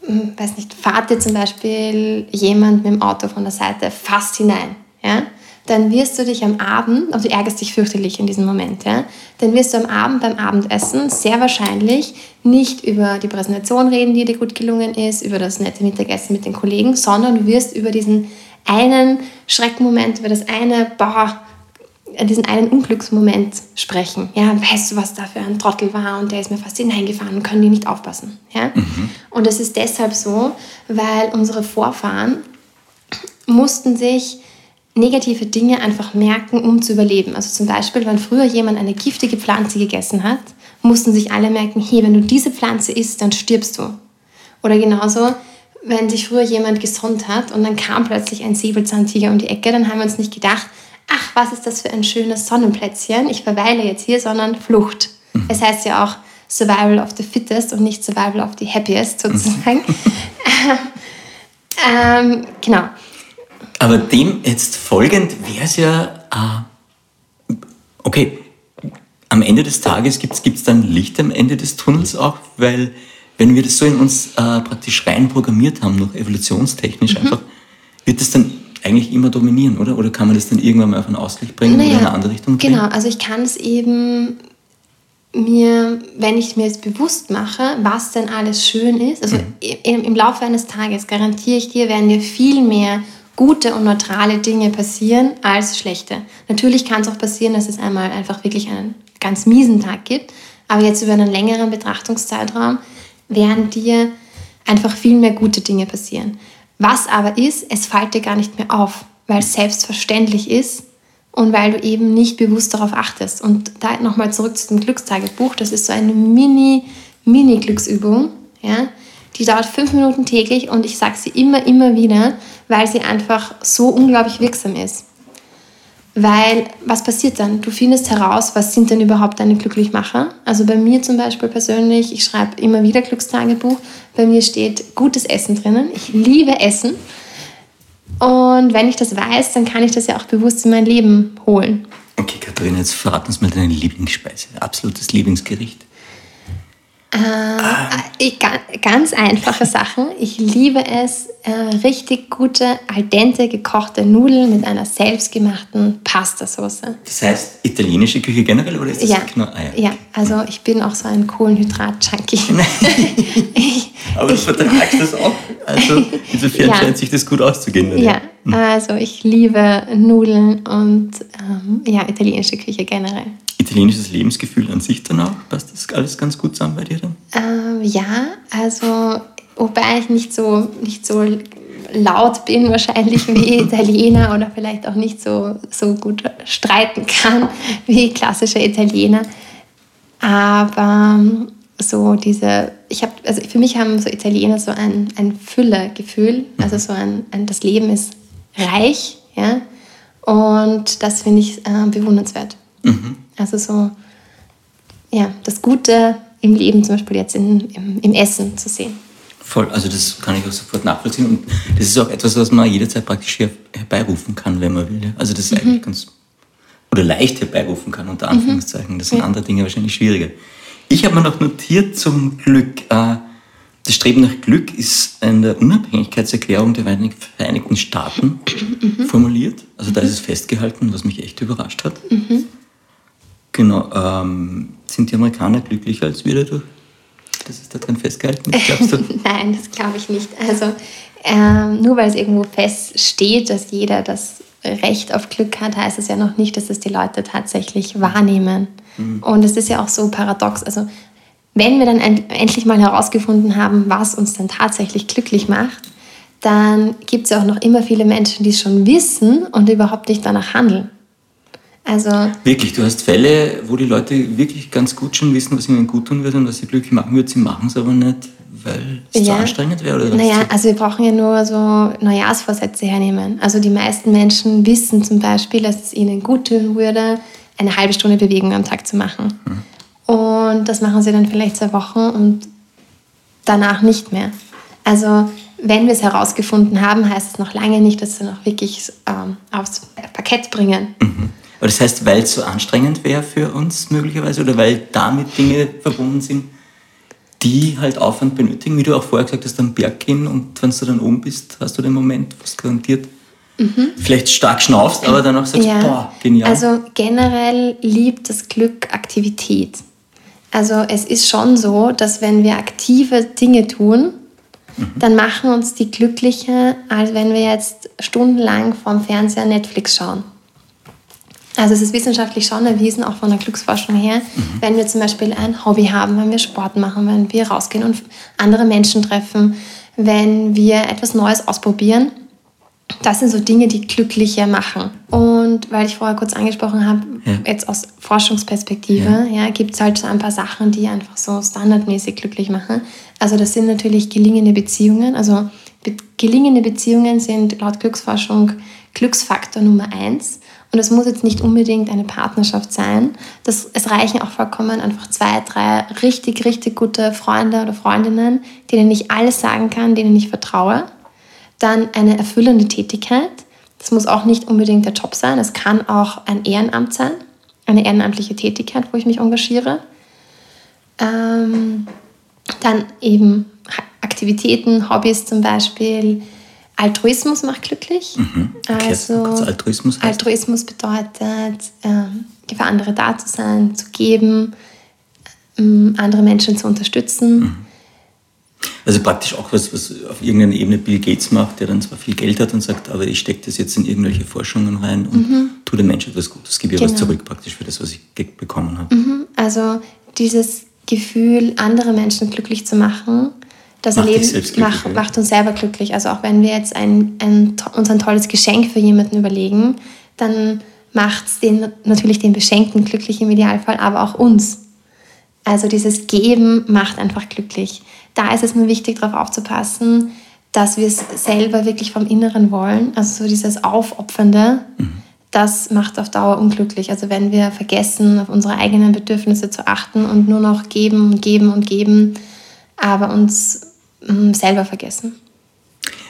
S3: hm, weiß nicht, fahrt dir zum Beispiel jemand mit dem Auto von der Seite fast hinein. Ja? Dann wirst du dich am Abend, und du ärgerst dich fürchterlich in diesem Moment, ja? dann wirst du am Abend beim Abendessen sehr wahrscheinlich nicht über die Präsentation reden, die dir gut gelungen ist, über das nette Mittagessen mit den Kollegen, sondern du wirst über diesen einen Schreckmoment, über das eine, boah, diesen einen Unglücksmoment sprechen. Ja, weißt du, was da für ein Trottel war und der ist mir fast hineingefahren und können die nicht aufpassen. Ja? Mhm. Und das ist deshalb so, weil unsere Vorfahren mussten sich negative Dinge einfach merken, um zu überleben. Also zum Beispiel, wenn früher jemand eine giftige Pflanze gegessen hat, mussten sich alle merken, hey, wenn du diese Pflanze isst, dann stirbst du. Oder genauso, wenn sich früher jemand gesund hat und dann kam plötzlich ein Säbelzahntiger um die Ecke, dann haben wir uns nicht gedacht, ach, was ist das für ein schönes Sonnenplätzchen, ich verweile jetzt hier, sondern Flucht. Mhm. Es heißt ja auch Survival of the Fittest und nicht Survival of the Happiest sozusagen. Mhm. ähm, genau.
S2: Aber dem jetzt folgend wäre es ja, äh, okay, am Ende des Tages gibt es dann Licht am Ende des Tunnels auch, weil wenn wir das so in uns äh, praktisch rein programmiert haben, noch evolutionstechnisch mhm. einfach, wird das dann eigentlich immer dominieren, oder? Oder kann man das dann irgendwann mal auf einen Ausgleich bringen naja, oder in eine andere Richtung
S3: bringen? Genau, also ich kann es eben mir, wenn ich mir jetzt bewusst mache, was denn alles schön ist, also mhm. im, im Laufe eines Tages garantiere ich dir, werden dir viel mehr gute und neutrale Dinge passieren als schlechte. Natürlich kann es auch passieren, dass es einmal einfach wirklich einen ganz miesen Tag gibt, aber jetzt über einen längeren Betrachtungszeitraum werden dir einfach viel mehr gute Dinge passieren. Was aber ist, es fällt dir gar nicht mehr auf, weil es selbstverständlich ist und weil du eben nicht bewusst darauf achtest. Und da nochmal zurück zu dem Glückstagebuch, das ist so eine Mini, Mini-Glücksübung, ja, die dauert fünf Minuten täglich und ich sage sie immer, immer wieder, weil sie einfach so unglaublich wirksam ist. Weil was passiert dann? Du findest heraus, was sind denn überhaupt deine Glücklichmacher? Also bei mir zum Beispiel persönlich, ich schreibe immer wieder Glückstagebuch. Bei mir steht gutes Essen drinnen. Ich liebe Essen. Und wenn ich das weiß, dann kann ich das ja auch bewusst in mein Leben holen.
S2: Okay, Katharina, jetzt verrat uns mal deine Lieblingsspeise. Absolutes Lieblingsgericht.
S3: Äh, ganz einfache Sachen. Ich liebe es, äh, richtig gute, al dente gekochte Nudeln mit einer selbstgemachten Pastasauce.
S2: Das heißt italienische Küche generell oder ist das
S3: ja. nur Eier? Ja, also ich bin auch so ein Kohlenhydrat-Junkie.
S2: Aber du vertragst das auch. Also insofern ja. scheint sich das gut auszugehen.
S3: Ja, hm. also ich liebe Nudeln und ähm, ja, italienische Küche generell
S2: italienisches Lebensgefühl an sich dann auch? Passt das alles ganz gut zusammen bei dir dann?
S3: Ähm, ja, also wobei ich nicht so, nicht so laut bin wahrscheinlich wie Italiener oder vielleicht auch nicht so, so gut streiten kann wie klassische Italiener. Aber so diese, ich habe, also für mich haben so Italiener so ein, ein Fülle-Gefühl, also so ein, ein, das Leben ist reich, ja, und das finde ich äh, bewundernswert. Mhm. Also so, ja, das Gute im Leben zum Beispiel jetzt in, im, im Essen zu sehen.
S2: Voll, also das kann ich auch sofort nachvollziehen. Und das ist auch etwas, was man jederzeit praktisch herbeirufen kann, wenn man will. Also das ist mhm. eigentlich ganz, oder leicht herbeirufen kann, unter mhm. Anführungszeichen. Das sind ja. andere Dinge wahrscheinlich schwieriger. Ich habe mir noch notiert zum Glück, äh, das Streben nach Glück ist in der Unabhängigkeitserklärung der Vereinigten Staaten mhm. formuliert. Also da ist es festgehalten, was mich echt überrascht hat. Mhm. Genau. Ähm, sind die Amerikaner glücklicher als wir dadurch? Das ist da drin festgehalten, glaubst du?
S3: Nein, das glaube ich nicht. Also ähm, nur weil es irgendwo feststeht, dass jeder das Recht auf Glück hat, heißt es ja noch nicht, dass es die Leute tatsächlich wahrnehmen. Mhm. Und es ist ja auch so paradox. Also wenn wir dann endlich mal herausgefunden haben, was uns dann tatsächlich glücklich macht, dann gibt es ja auch noch immer viele Menschen, die es schon wissen und überhaupt nicht danach handeln. Also
S2: wirklich, du hast Fälle, wo die Leute wirklich ganz gut schon wissen, was ihnen gut tun wird und was sie glücklich machen wird. Sie machen es aber nicht, weil es ja. zu anstrengend wäre? Oder
S3: naja, also wir brauchen ja nur so Neujahrsvorsätze hernehmen. Also die meisten Menschen wissen zum Beispiel, dass es ihnen gut tun würde, eine halbe Stunde Bewegung am Tag zu machen. Hm. Und das machen sie dann vielleicht zwei Wochen und danach nicht mehr. Also wenn wir es herausgefunden haben, heißt es noch lange nicht, dass sie noch wirklich ähm, aufs Parkett bringen.
S2: Mhm. Aber das heißt, weil es so anstrengend wäre für uns möglicherweise oder weil damit Dinge verbunden sind, die halt Aufwand benötigen, wie du auch vorher gesagt hast, am Berg gehen und wenn du dann oben bist, hast du den Moment fast garantiert. Mhm. Vielleicht stark schnaufst, aber dann auch sagst, ja. boah, genial.
S3: Also generell liebt das Glück Aktivität. Also es ist schon so, dass wenn wir aktive Dinge tun, mhm. dann machen uns die glücklicher, als wenn wir jetzt stundenlang vorm Fernseher Netflix schauen. Also es ist wissenschaftlich schon erwiesen, auch von der Glücksforschung her, mhm. wenn wir zum Beispiel ein Hobby haben, wenn wir Sport machen, wenn wir rausgehen und andere Menschen treffen, wenn wir etwas Neues ausprobieren. Das sind so Dinge, die glücklicher machen. Und weil ich vorher kurz angesprochen habe, ja. jetzt aus Forschungsperspektive, ja. ja gibt es halt so ein paar Sachen, die einfach so standardmäßig glücklich machen. Also das sind natürlich gelingende Beziehungen. Also gelingende Beziehungen sind laut Glücksforschung Glücksfaktor Nummer eins. Und es muss jetzt nicht unbedingt eine Partnerschaft sein. Das, es reichen auch vollkommen einfach zwei, drei richtig, richtig gute Freunde oder Freundinnen, denen ich alles sagen kann, denen ich vertraue. Dann eine erfüllende Tätigkeit. Das muss auch nicht unbedingt der Job sein. Es kann auch ein Ehrenamt sein, eine ehrenamtliche Tätigkeit, wo ich mich engagiere. Ähm, dann eben Aktivitäten, Hobbys zum Beispiel, Altruismus macht glücklich. Mhm.
S2: Okay, also Altruismus, heißt?
S3: Altruismus bedeutet, ähm, für andere da zu sein, zu geben, ähm, andere Menschen zu unterstützen. Mhm.
S2: Also praktisch auch was, was auf irgendeiner Ebene Bill Gates macht, der dann zwar viel Geld hat und sagt, aber ich stecke das jetzt in irgendwelche Forschungen rein und mhm. tue dem Menschen etwas Gutes, gebe ihr genau. was zurück praktisch für das, was ich bekommen habe.
S3: Mhm. Also dieses Gefühl, andere Menschen glücklich zu machen, das macht Leben macht, macht, uns selber glücklich. Also auch wenn wir jetzt ein, ein, uns ein tolles Geschenk für jemanden überlegen, dann macht es den, natürlich den Beschenkten glücklich im Idealfall, aber auch uns. Also dieses Geben macht einfach glücklich. Da ist es nur wichtig, darauf aufzupassen, dass wir es selber wirklich vom Inneren wollen. Also so dieses Aufopfernde, mhm. das macht auf Dauer unglücklich. Also wenn wir vergessen, auf unsere eigenen Bedürfnisse zu achten und nur noch geben und geben und geben, aber uns selber vergessen.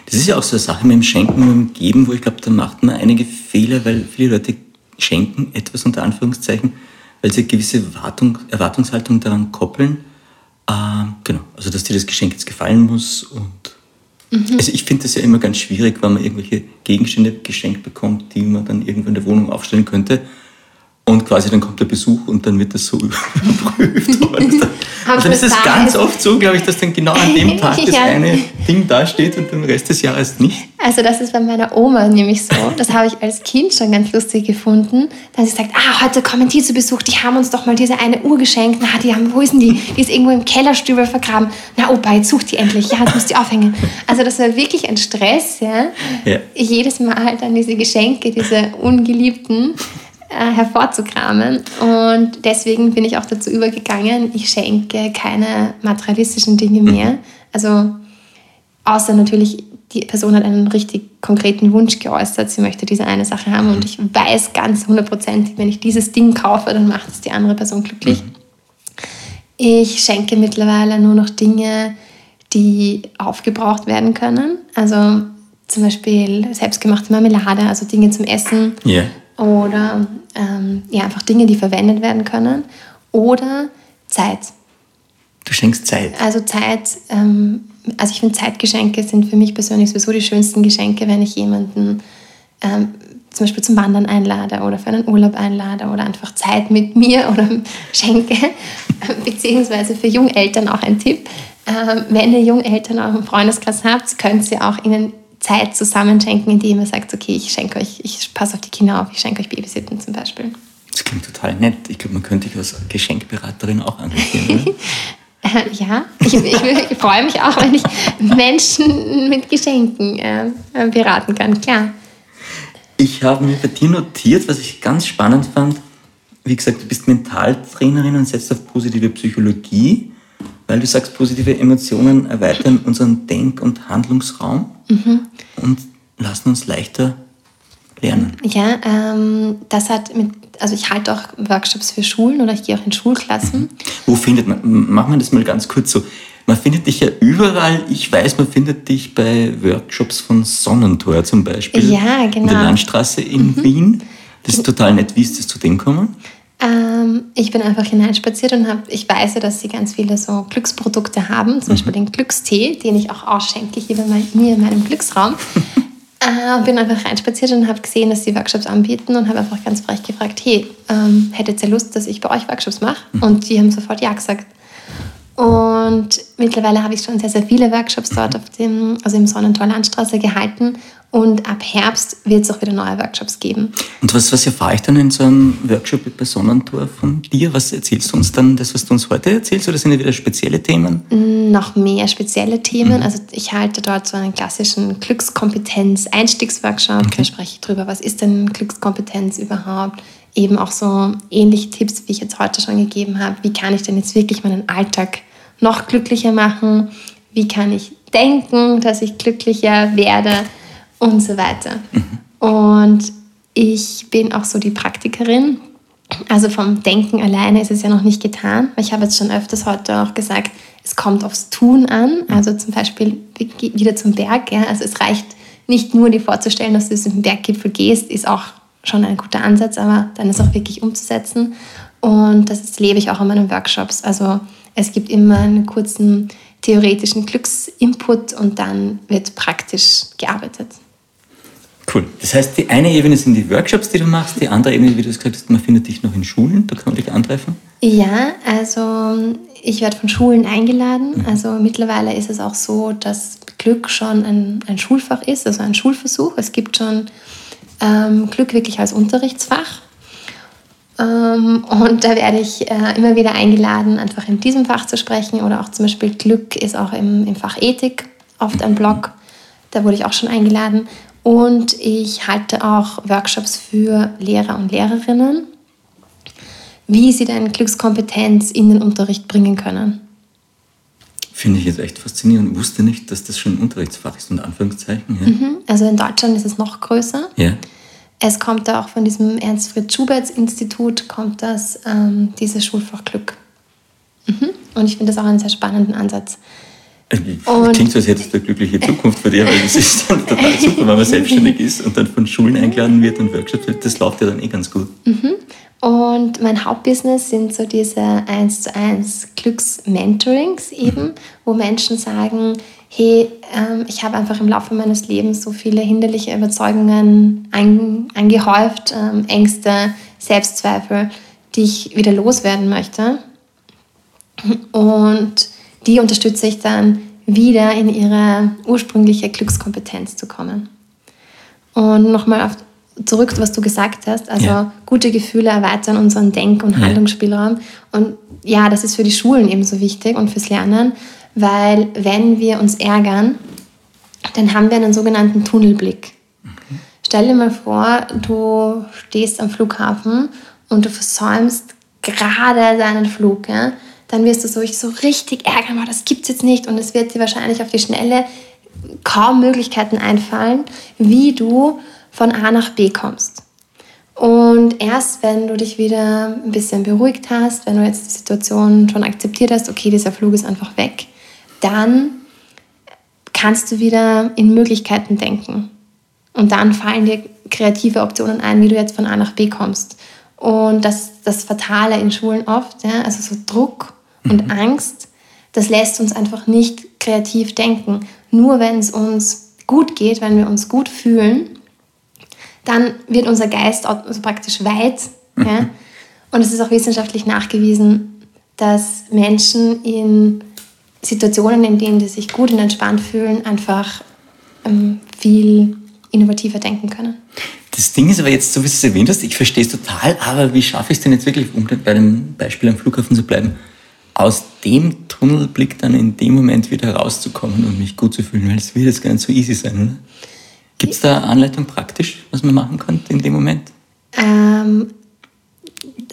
S2: Das ist ja auch so eine Sache mit dem Schenken und dem Geben, wo ich glaube, da macht man einige Fehler, weil viele Leute schenken etwas unter Anführungszeichen, weil sie eine gewisse Erwartung, Erwartungshaltung daran koppeln. Ähm, genau, also dass dir das Geschenk jetzt gefallen muss und mhm. also ich finde das ja immer ganz schwierig, wenn man irgendwelche Gegenstände geschenkt bekommt, die man dann irgendwo in der Wohnung aufstellen könnte und quasi dann kommt der Besuch und dann wird das so überprüft. und dann ist es ganz oft so, glaube ich, dass dann genau an dem Tag das ja. eine Ding dasteht und den Rest des Jahres nicht.
S3: Also das ist bei meiner Oma nämlich so. Das habe ich als Kind schon ganz lustig gefunden. Dann sie gesagt, ah, heute kommen die zu Besuch, die haben uns doch mal diese eine Uhr geschenkt. Na, die haben, wo ist denn die? Die ist irgendwo im Kellerstübel vergraben. Na Opa, jetzt sucht die endlich. Ja, jetzt muss die aufhängen. Also das war wirklich ein Stress, ja. ja. Jedes Mal dann diese Geschenke, diese ungeliebten hervorzukramen. Und deswegen bin ich auch dazu übergegangen, ich schenke keine materialistischen Dinge mehr. Also außer natürlich, die Person hat einen richtig konkreten Wunsch geäußert, sie möchte diese eine Sache haben und ich weiß ganz hundertprozentig, wenn ich dieses Ding kaufe, dann macht es die andere Person glücklich. Mhm. Ich schenke mittlerweile nur noch Dinge, die aufgebraucht werden können. Also zum Beispiel selbstgemachte Marmelade, also Dinge zum Essen.
S2: Yeah
S3: oder ähm, ja, einfach Dinge, die verwendet werden können oder Zeit.
S2: Du schenkst Zeit.
S3: Also Zeit, ähm, also ich finde Zeitgeschenke sind für mich persönlich sowieso die schönsten Geschenke, wenn ich jemanden ähm, zum Beispiel zum Wandern einlade oder für einen Urlaub einlade oder einfach Zeit mit mir oder schenke. Beziehungsweise für Jungeltern auch ein Tipp. Ähm, wenn ihr Jungeltern auch im Freundeskreis habt, könnt ihr auch ihnen Zeit zusammenschenken, indem ihr sagt, okay, ich schenke euch, ich passe auf die Kinder auf, ich schenke euch Babysitten zum Beispiel.
S2: Das klingt total nett. Ich glaube, man könnte dich als Geschenkberaterin auch engagieren.
S3: Äh, ja, ich, ich, ich, freue mich auch, wenn ich Menschen mit Geschenken äh, beraten kann, klar.
S2: Ich habe mir bei dir notiert, was ich ganz spannend fand. Wie gesagt, du bist Mentaltrainerin und setzt auf positive Psychologie, weil du sagst, positive Emotionen erweitern unseren Denk- und Handlungsraum mhm. und lassen uns leichter lernen.
S3: Ja, ähm, das hat mit, also ich halte auch Workshops für Schulen oder ich gehe auch in Schulklassen. Mhm.
S2: Wo findet man, machen wir das mal ganz kurz so. Man findet dich ja überall. Ich weiß, man findet dich bei Workshops von Sonnentor zum Beispiel.
S3: Ja, genau. In
S2: der Landstraße in mhm. Wien. Das ist total nett. Wie ist das zu dem gekommen?
S3: Ähm, ich bin einfach hineinspaziert und habe, ich weiß ja, dass sie ganz viele so Glücksprodukte haben, zum mhm. Beispiel den Glückstee, den ich auch ausschenke hier bei mir in meinem Glücksraum. Äh, bin einfach reinspaziert und habe gesehen, dass sie Workshops anbieten und habe einfach ganz frech gefragt, hey, ähm, hättet ihr Lust, dass ich bei euch Workshops mache? Mhm. Und die haben sofort ja gesagt. Und mittlerweile habe ich schon sehr, sehr viele Workshops dort auf dem, also im Sonnentor Landstraße gehalten und ab Herbst wird es auch wieder neue Workshops geben.
S2: Und was, was erfahre ich dann in so einem Workshop bei Sonnentor von dir? Was erzählst du uns dann, das, was du uns heute erzählst, oder sind das wieder spezielle Themen?
S3: Noch mehr spezielle Themen. Mhm. Also ich halte dort so einen klassischen Glückskompetenz-Einstiegsworkshop. Okay. Da spreche ich drüber, was ist denn Glückskompetenz überhaupt? Eben auch so ähnliche Tipps, wie ich jetzt heute schon gegeben habe. Wie kann ich denn jetzt wirklich meinen Alltag noch glücklicher machen? Wie kann ich denken, dass ich glücklicher werde? Und so weiter. Und ich bin auch so die Praktikerin. Also vom Denken alleine ist es ja noch nicht getan. Ich habe jetzt schon öfters heute auch gesagt, es kommt aufs Tun an. Also zum Beispiel wieder zum Berg. Ja. Also es reicht nicht nur dir vorzustellen, dass du zum Berggipfel gehst, ist auch schon ein guter Ansatz, aber dann ist auch wirklich umzusetzen. Und das lebe ich auch in meinen Workshops. Also es gibt immer einen kurzen theoretischen Glücksinput und dann wird praktisch gearbeitet.
S2: Cool. Das heißt, die eine Ebene sind die Workshops, die du machst, die andere Ebene, wie du es gesagt hast, man findet dich noch in Schulen, da kann man dich antreffen?
S3: Ja, also ich werde von Schulen eingeladen. Mhm. Also mittlerweile ist es auch so, dass Glück schon ein, ein Schulfach ist, also ein Schulversuch. Es gibt schon ähm, Glück wirklich als Unterrichtsfach. Ähm, und da werde ich äh, immer wieder eingeladen, einfach in diesem Fach zu sprechen. Oder auch zum Beispiel Glück ist auch im, im Fach Ethik oft ein Blog. Da wurde ich auch schon eingeladen. Und ich halte auch Workshops für Lehrer und Lehrerinnen, wie sie denn Glückskompetenz in den Unterricht bringen können.
S2: Finde ich jetzt echt faszinierend. Ich wusste nicht, dass das schon ein Unterrichtsfach ist, unter Anführungszeichen. Ja.
S3: Mhm. Also in Deutschland ist es noch größer.
S2: Ja.
S3: Es kommt auch von diesem Ernst-Fritz-Schuberts-Institut, kommt das, ähm, dieses Schulfach Glück. Mhm. Und ich finde das auch einen sehr spannenden Ansatz.
S2: Und Klingt so, als hättest du eine glückliche Zukunft für dich, weil das ist dann total super, wenn man selbstständig ist und dann von Schulen eingeladen wird und Workshops wird. Das läuft ja dann eh ganz gut.
S3: Mhm. Und mein Hauptbusiness sind so diese 1 zu 1 Glücksmentorings eben, mhm. wo Menschen sagen, hey, ähm, ich habe einfach im Laufe meines Lebens so viele hinderliche Überzeugungen angehäuft, ähm, Ängste, Selbstzweifel, die ich wieder loswerden möchte. Und die unterstütze ich dann wieder in ihre ursprüngliche Glückskompetenz zu kommen. Und nochmal zurück, was du gesagt hast, also ja. gute Gefühle erweitern unseren Denk- und Handlungsspielraum. Und ja, das ist für die Schulen ebenso wichtig und fürs Lernen, weil wenn wir uns ärgern, dann haben wir einen sogenannten Tunnelblick. Okay. Stell dir mal vor, du stehst am Flughafen und du versäumst gerade deinen Flug. Ja? Dann wirst du so, so richtig ärgern, das es jetzt nicht und es wird dir wahrscheinlich auf die Schnelle kaum Möglichkeiten einfallen, wie du von A nach B kommst. Und erst wenn du dich wieder ein bisschen beruhigt hast, wenn du jetzt die Situation schon akzeptiert hast, okay, dieser Flug ist einfach weg, dann kannst du wieder in Möglichkeiten denken. Und dann fallen dir kreative Optionen ein, wie du jetzt von A nach B kommst. Und das das Fatale in Schulen oft, ja, also so Druck und mhm. Angst, das lässt uns einfach nicht kreativ denken. Nur wenn es uns gut geht, wenn wir uns gut fühlen, dann wird unser Geist also praktisch weit. Mhm. Ja? Und es ist auch wissenschaftlich nachgewiesen, dass Menschen in Situationen, in denen sie sich gut und entspannt fühlen, einfach ähm, viel innovativer denken können.
S2: Das Ding ist aber jetzt, so wie du es erwähnt hast, ich verstehe es total, aber wie schaffe ich es denn jetzt wirklich, um bei dem Beispiel am Flughafen zu bleiben, aus dem Tunnelblick dann in dem Moment wieder rauszukommen und mich gut zu fühlen, weil es wird jetzt gar nicht so easy sein, oder? Gibt es da Anleitung praktisch, was man machen könnte in dem Moment?
S3: Ähm,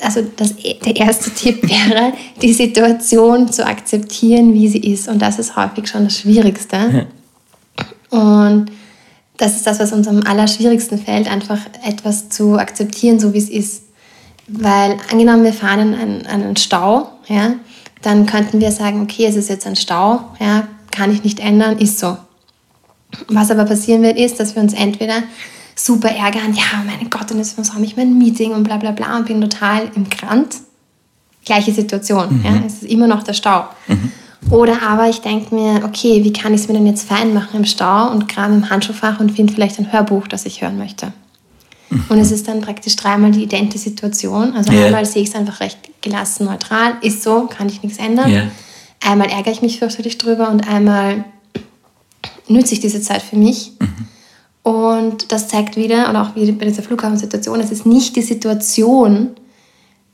S3: also das, der erste Tipp wäre, die Situation zu akzeptieren, wie sie ist. Und das ist häufig schon das Schwierigste. Ja. Und das ist das, was uns am allerschwierigsten fällt, einfach etwas zu akzeptieren, so wie es ist. Weil angenommen, wir fahren in einen, einen Stau, ja, dann könnten wir sagen, okay, es ist jetzt ein Stau, ja, kann ich nicht ändern, ist so. Was aber passieren wird, ist, dass wir uns entweder super ärgern, ja, mein Gott, und jetzt habe ich mein Meeting und bla bla bla und bin total im Grant. Gleiche Situation, mhm. ja, es ist immer noch der Stau. Mhm. Oder aber ich denke mir, okay, wie kann ich es mir denn jetzt fein machen im Stau und gerade im Handschuhfach und finde vielleicht ein Hörbuch, das ich hören möchte. Und es ist dann praktisch dreimal die identische Situation. Also yeah. einmal sehe ich es einfach recht gelassen, neutral, ist so, kann ich nichts ändern. Yeah. Einmal ärgere ich mich fürchterlich drüber und einmal nütze ich diese Zeit für mich. Mhm. Und das zeigt wieder, und auch wieder bei dieser Flughafensituation, es ist nicht die Situation,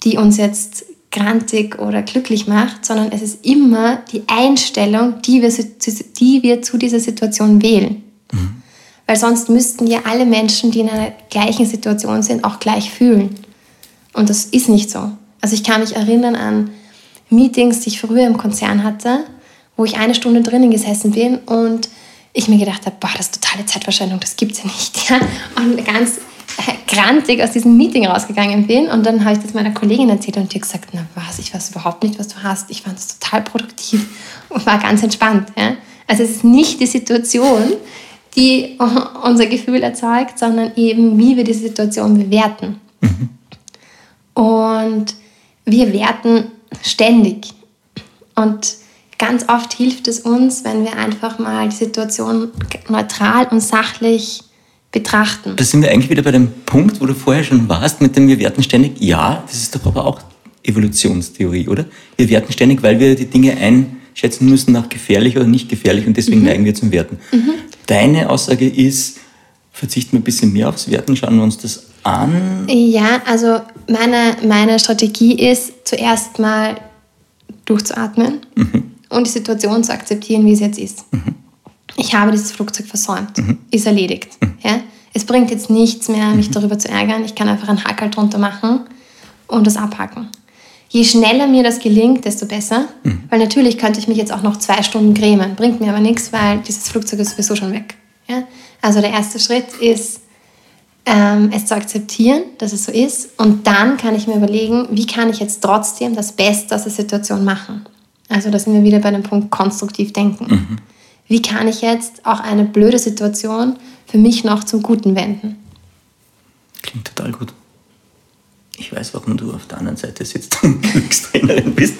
S3: die uns jetzt grantig oder glücklich macht, sondern es ist immer die Einstellung, die wir, die wir zu dieser Situation wählen. Mhm. Weil sonst müssten ja alle Menschen, die in einer gleichen Situation sind, auch gleich fühlen. Und das ist nicht so. Also ich kann mich erinnern an Meetings, die ich früher im Konzern hatte, wo ich eine Stunde drinnen gesessen bin und ich mir gedacht habe, boah, das ist totale Zeitverschwendung, das gibt es ja nicht. Ja? Und ganz grantig aus diesem Meeting rausgegangen bin. Und dann habe ich das meiner Kollegin erzählt und die gesagt, na was, ich weiß überhaupt nicht, was du hast. Ich fand es total produktiv und war ganz entspannt. Ja? Also es ist nicht die Situation, die unser Gefühl erzeugt, sondern eben, wie wir diese Situation bewerten. Mhm. Und wir werten ständig. Und ganz oft hilft es uns, wenn wir einfach mal die Situation neutral und sachlich betrachten.
S2: Da sind wir eigentlich wieder bei dem Punkt, wo du vorher schon warst, mit dem wir werten ständig. Ja, das ist doch aber auch Evolutionstheorie, oder? Wir werten ständig, weil wir die Dinge einschätzen müssen nach gefährlich oder nicht gefährlich und deswegen mhm. neigen wir zum Werten. Mhm. Deine Aussage ist, verzichten wir ein bisschen mehr aufs Werten, schauen wir uns das an.
S3: Ja, also meine, meine Strategie ist, zuerst mal durchzuatmen mhm. und die Situation zu akzeptieren, wie es jetzt ist. Mhm ich habe dieses Flugzeug versäumt, mhm. ist erledigt. Mhm. Ja? Es bringt jetzt nichts mehr, mich mhm. darüber zu ärgern. Ich kann einfach einen Hackel drunter machen und das abhaken. Je schneller mir das gelingt, desto besser. Mhm. Weil natürlich könnte ich mich jetzt auch noch zwei Stunden grämen. Bringt mir aber nichts, weil dieses Flugzeug ist sowieso schon weg. Ja? Also der erste Schritt ist, ähm, es zu akzeptieren, dass es so ist. Und dann kann ich mir überlegen, wie kann ich jetzt trotzdem das Beste aus der Situation machen. Also da sind wir wieder bei dem Punkt konstruktiv denken. Mhm wie kann ich jetzt auch eine blöde Situation für mich noch zum Guten wenden?
S2: Klingt total gut. Ich weiß, warum du auf der anderen Seite sitzt und Glückstrainerin bist.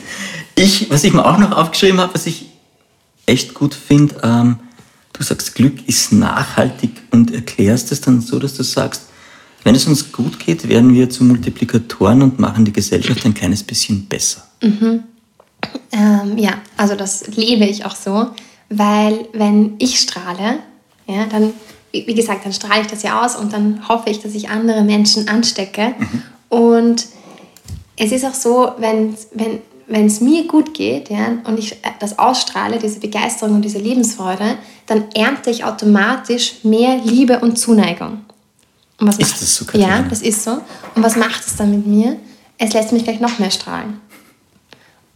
S2: Ich, was ich mir auch noch aufgeschrieben habe, was ich echt gut finde, ähm, du sagst, Glück ist nachhaltig und erklärst es dann so, dass du sagst, wenn es uns gut geht, werden wir zu Multiplikatoren und machen die Gesellschaft ein kleines bisschen besser.
S3: Mhm. Ähm, ja, also das lebe ich auch so. Weil wenn ich strahle, ja, dann, wie gesagt, dann strahle ich das ja aus und dann hoffe ich, dass ich andere Menschen anstecke. Mhm. Und es ist auch so, wenn, wenn, wenn es mir gut geht ja, und ich das ausstrahle, diese Begeisterung und diese Lebensfreude, dann ernte ich automatisch mehr Liebe und Zuneigung. Und was
S2: ist
S3: macht,
S2: das so?
S3: Katharina? Ja, das ist so. Und was macht es dann mit mir? Es lässt mich gleich noch mehr strahlen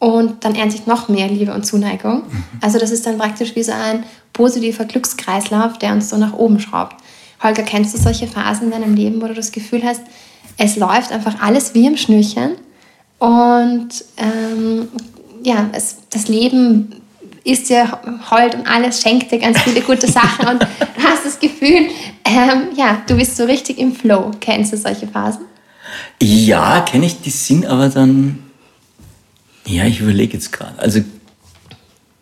S3: und dann ernte ich noch mehr Liebe und Zuneigung. Mhm. Also das ist dann praktisch wie so ein positiver Glückskreislauf, der uns so nach oben schraubt. Holger, kennst du solche Phasen in deinem Leben, wo du das Gefühl hast, es läuft einfach alles wie im Schnürchen und ähm, ja, es, das Leben ist dir hold und alles schenkt dir ganz viele gute Sachen und du hast das Gefühl, ähm, ja, du bist so richtig im Flow. Kennst du solche Phasen?
S2: Ja, kenne ich. Die sind aber dann ja, ich überlege jetzt gerade. Also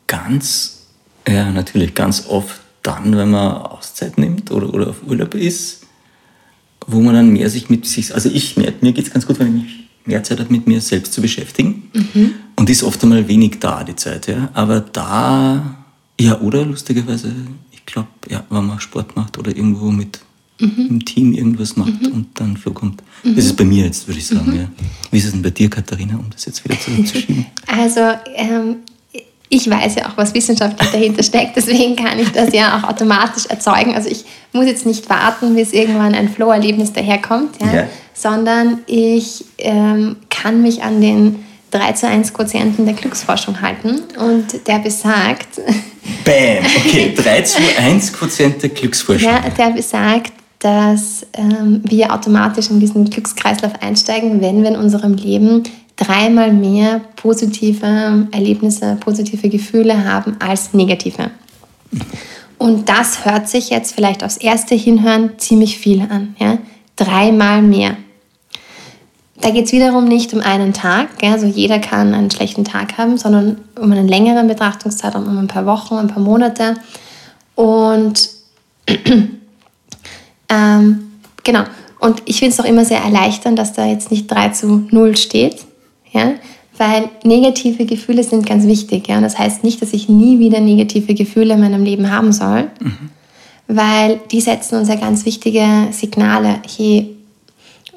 S2: ganz, ja, natürlich ganz oft dann, wenn man Auszeit nimmt oder, oder auf Urlaub ist, wo man dann mehr sich mit sich, also ich, mir, mir geht es ganz gut, wenn ich mehr Zeit habe, mit mir selbst zu beschäftigen. Mhm. Und ist oft einmal wenig da, die Zeit, ja. Aber da, ja, oder lustigerweise, ich glaube, ja, wenn man Sport macht oder irgendwo mit im Team irgendwas macht und dann vorkommt. Das ist bei mir jetzt, würde ich sagen. Ja. Wie ist es denn bei dir, Katharina, um das jetzt wieder zurückzuschieben?
S3: Also ähm, ich weiß ja auch, was wissenschaftlich dahinter steckt, deswegen kann ich das ja auch automatisch erzeugen. Also ich muss jetzt nicht warten, bis irgendwann ein Flow-Erlebnis daherkommt, ja,
S2: Ja.
S3: sondern ich ähm, kann mich an den 3 zu 1 Quotienten der Glücksforschung halten und der besagt,
S2: Bam! Okay, 3 zu 1 Quotient der Glücksforschung.
S3: ja, der besagt, dass ähm, wir automatisch in diesen Glückskreislauf einsteigen, wenn wir in unserem Leben dreimal mehr positive Erlebnisse, positive Gefühle haben als negative. Und das hört sich jetzt vielleicht aufs erste Hinhören ziemlich viel an. Ja? Dreimal mehr. Da geht es wiederum nicht um einen Tag, ja? also jeder kann einen schlechten Tag haben, sondern um einen längeren Betrachtungszeitraum, um ein paar Wochen, ein paar Monate. Und ähm, genau. Und ich finde es auch immer sehr erleichternd, dass da jetzt nicht 3 zu 0 steht. Ja? Weil negative Gefühle sind ganz wichtig. Ja? Und das heißt nicht, dass ich nie wieder negative Gefühle in meinem Leben haben soll. Weil die setzen uns ja ganz wichtige Signale. Hey,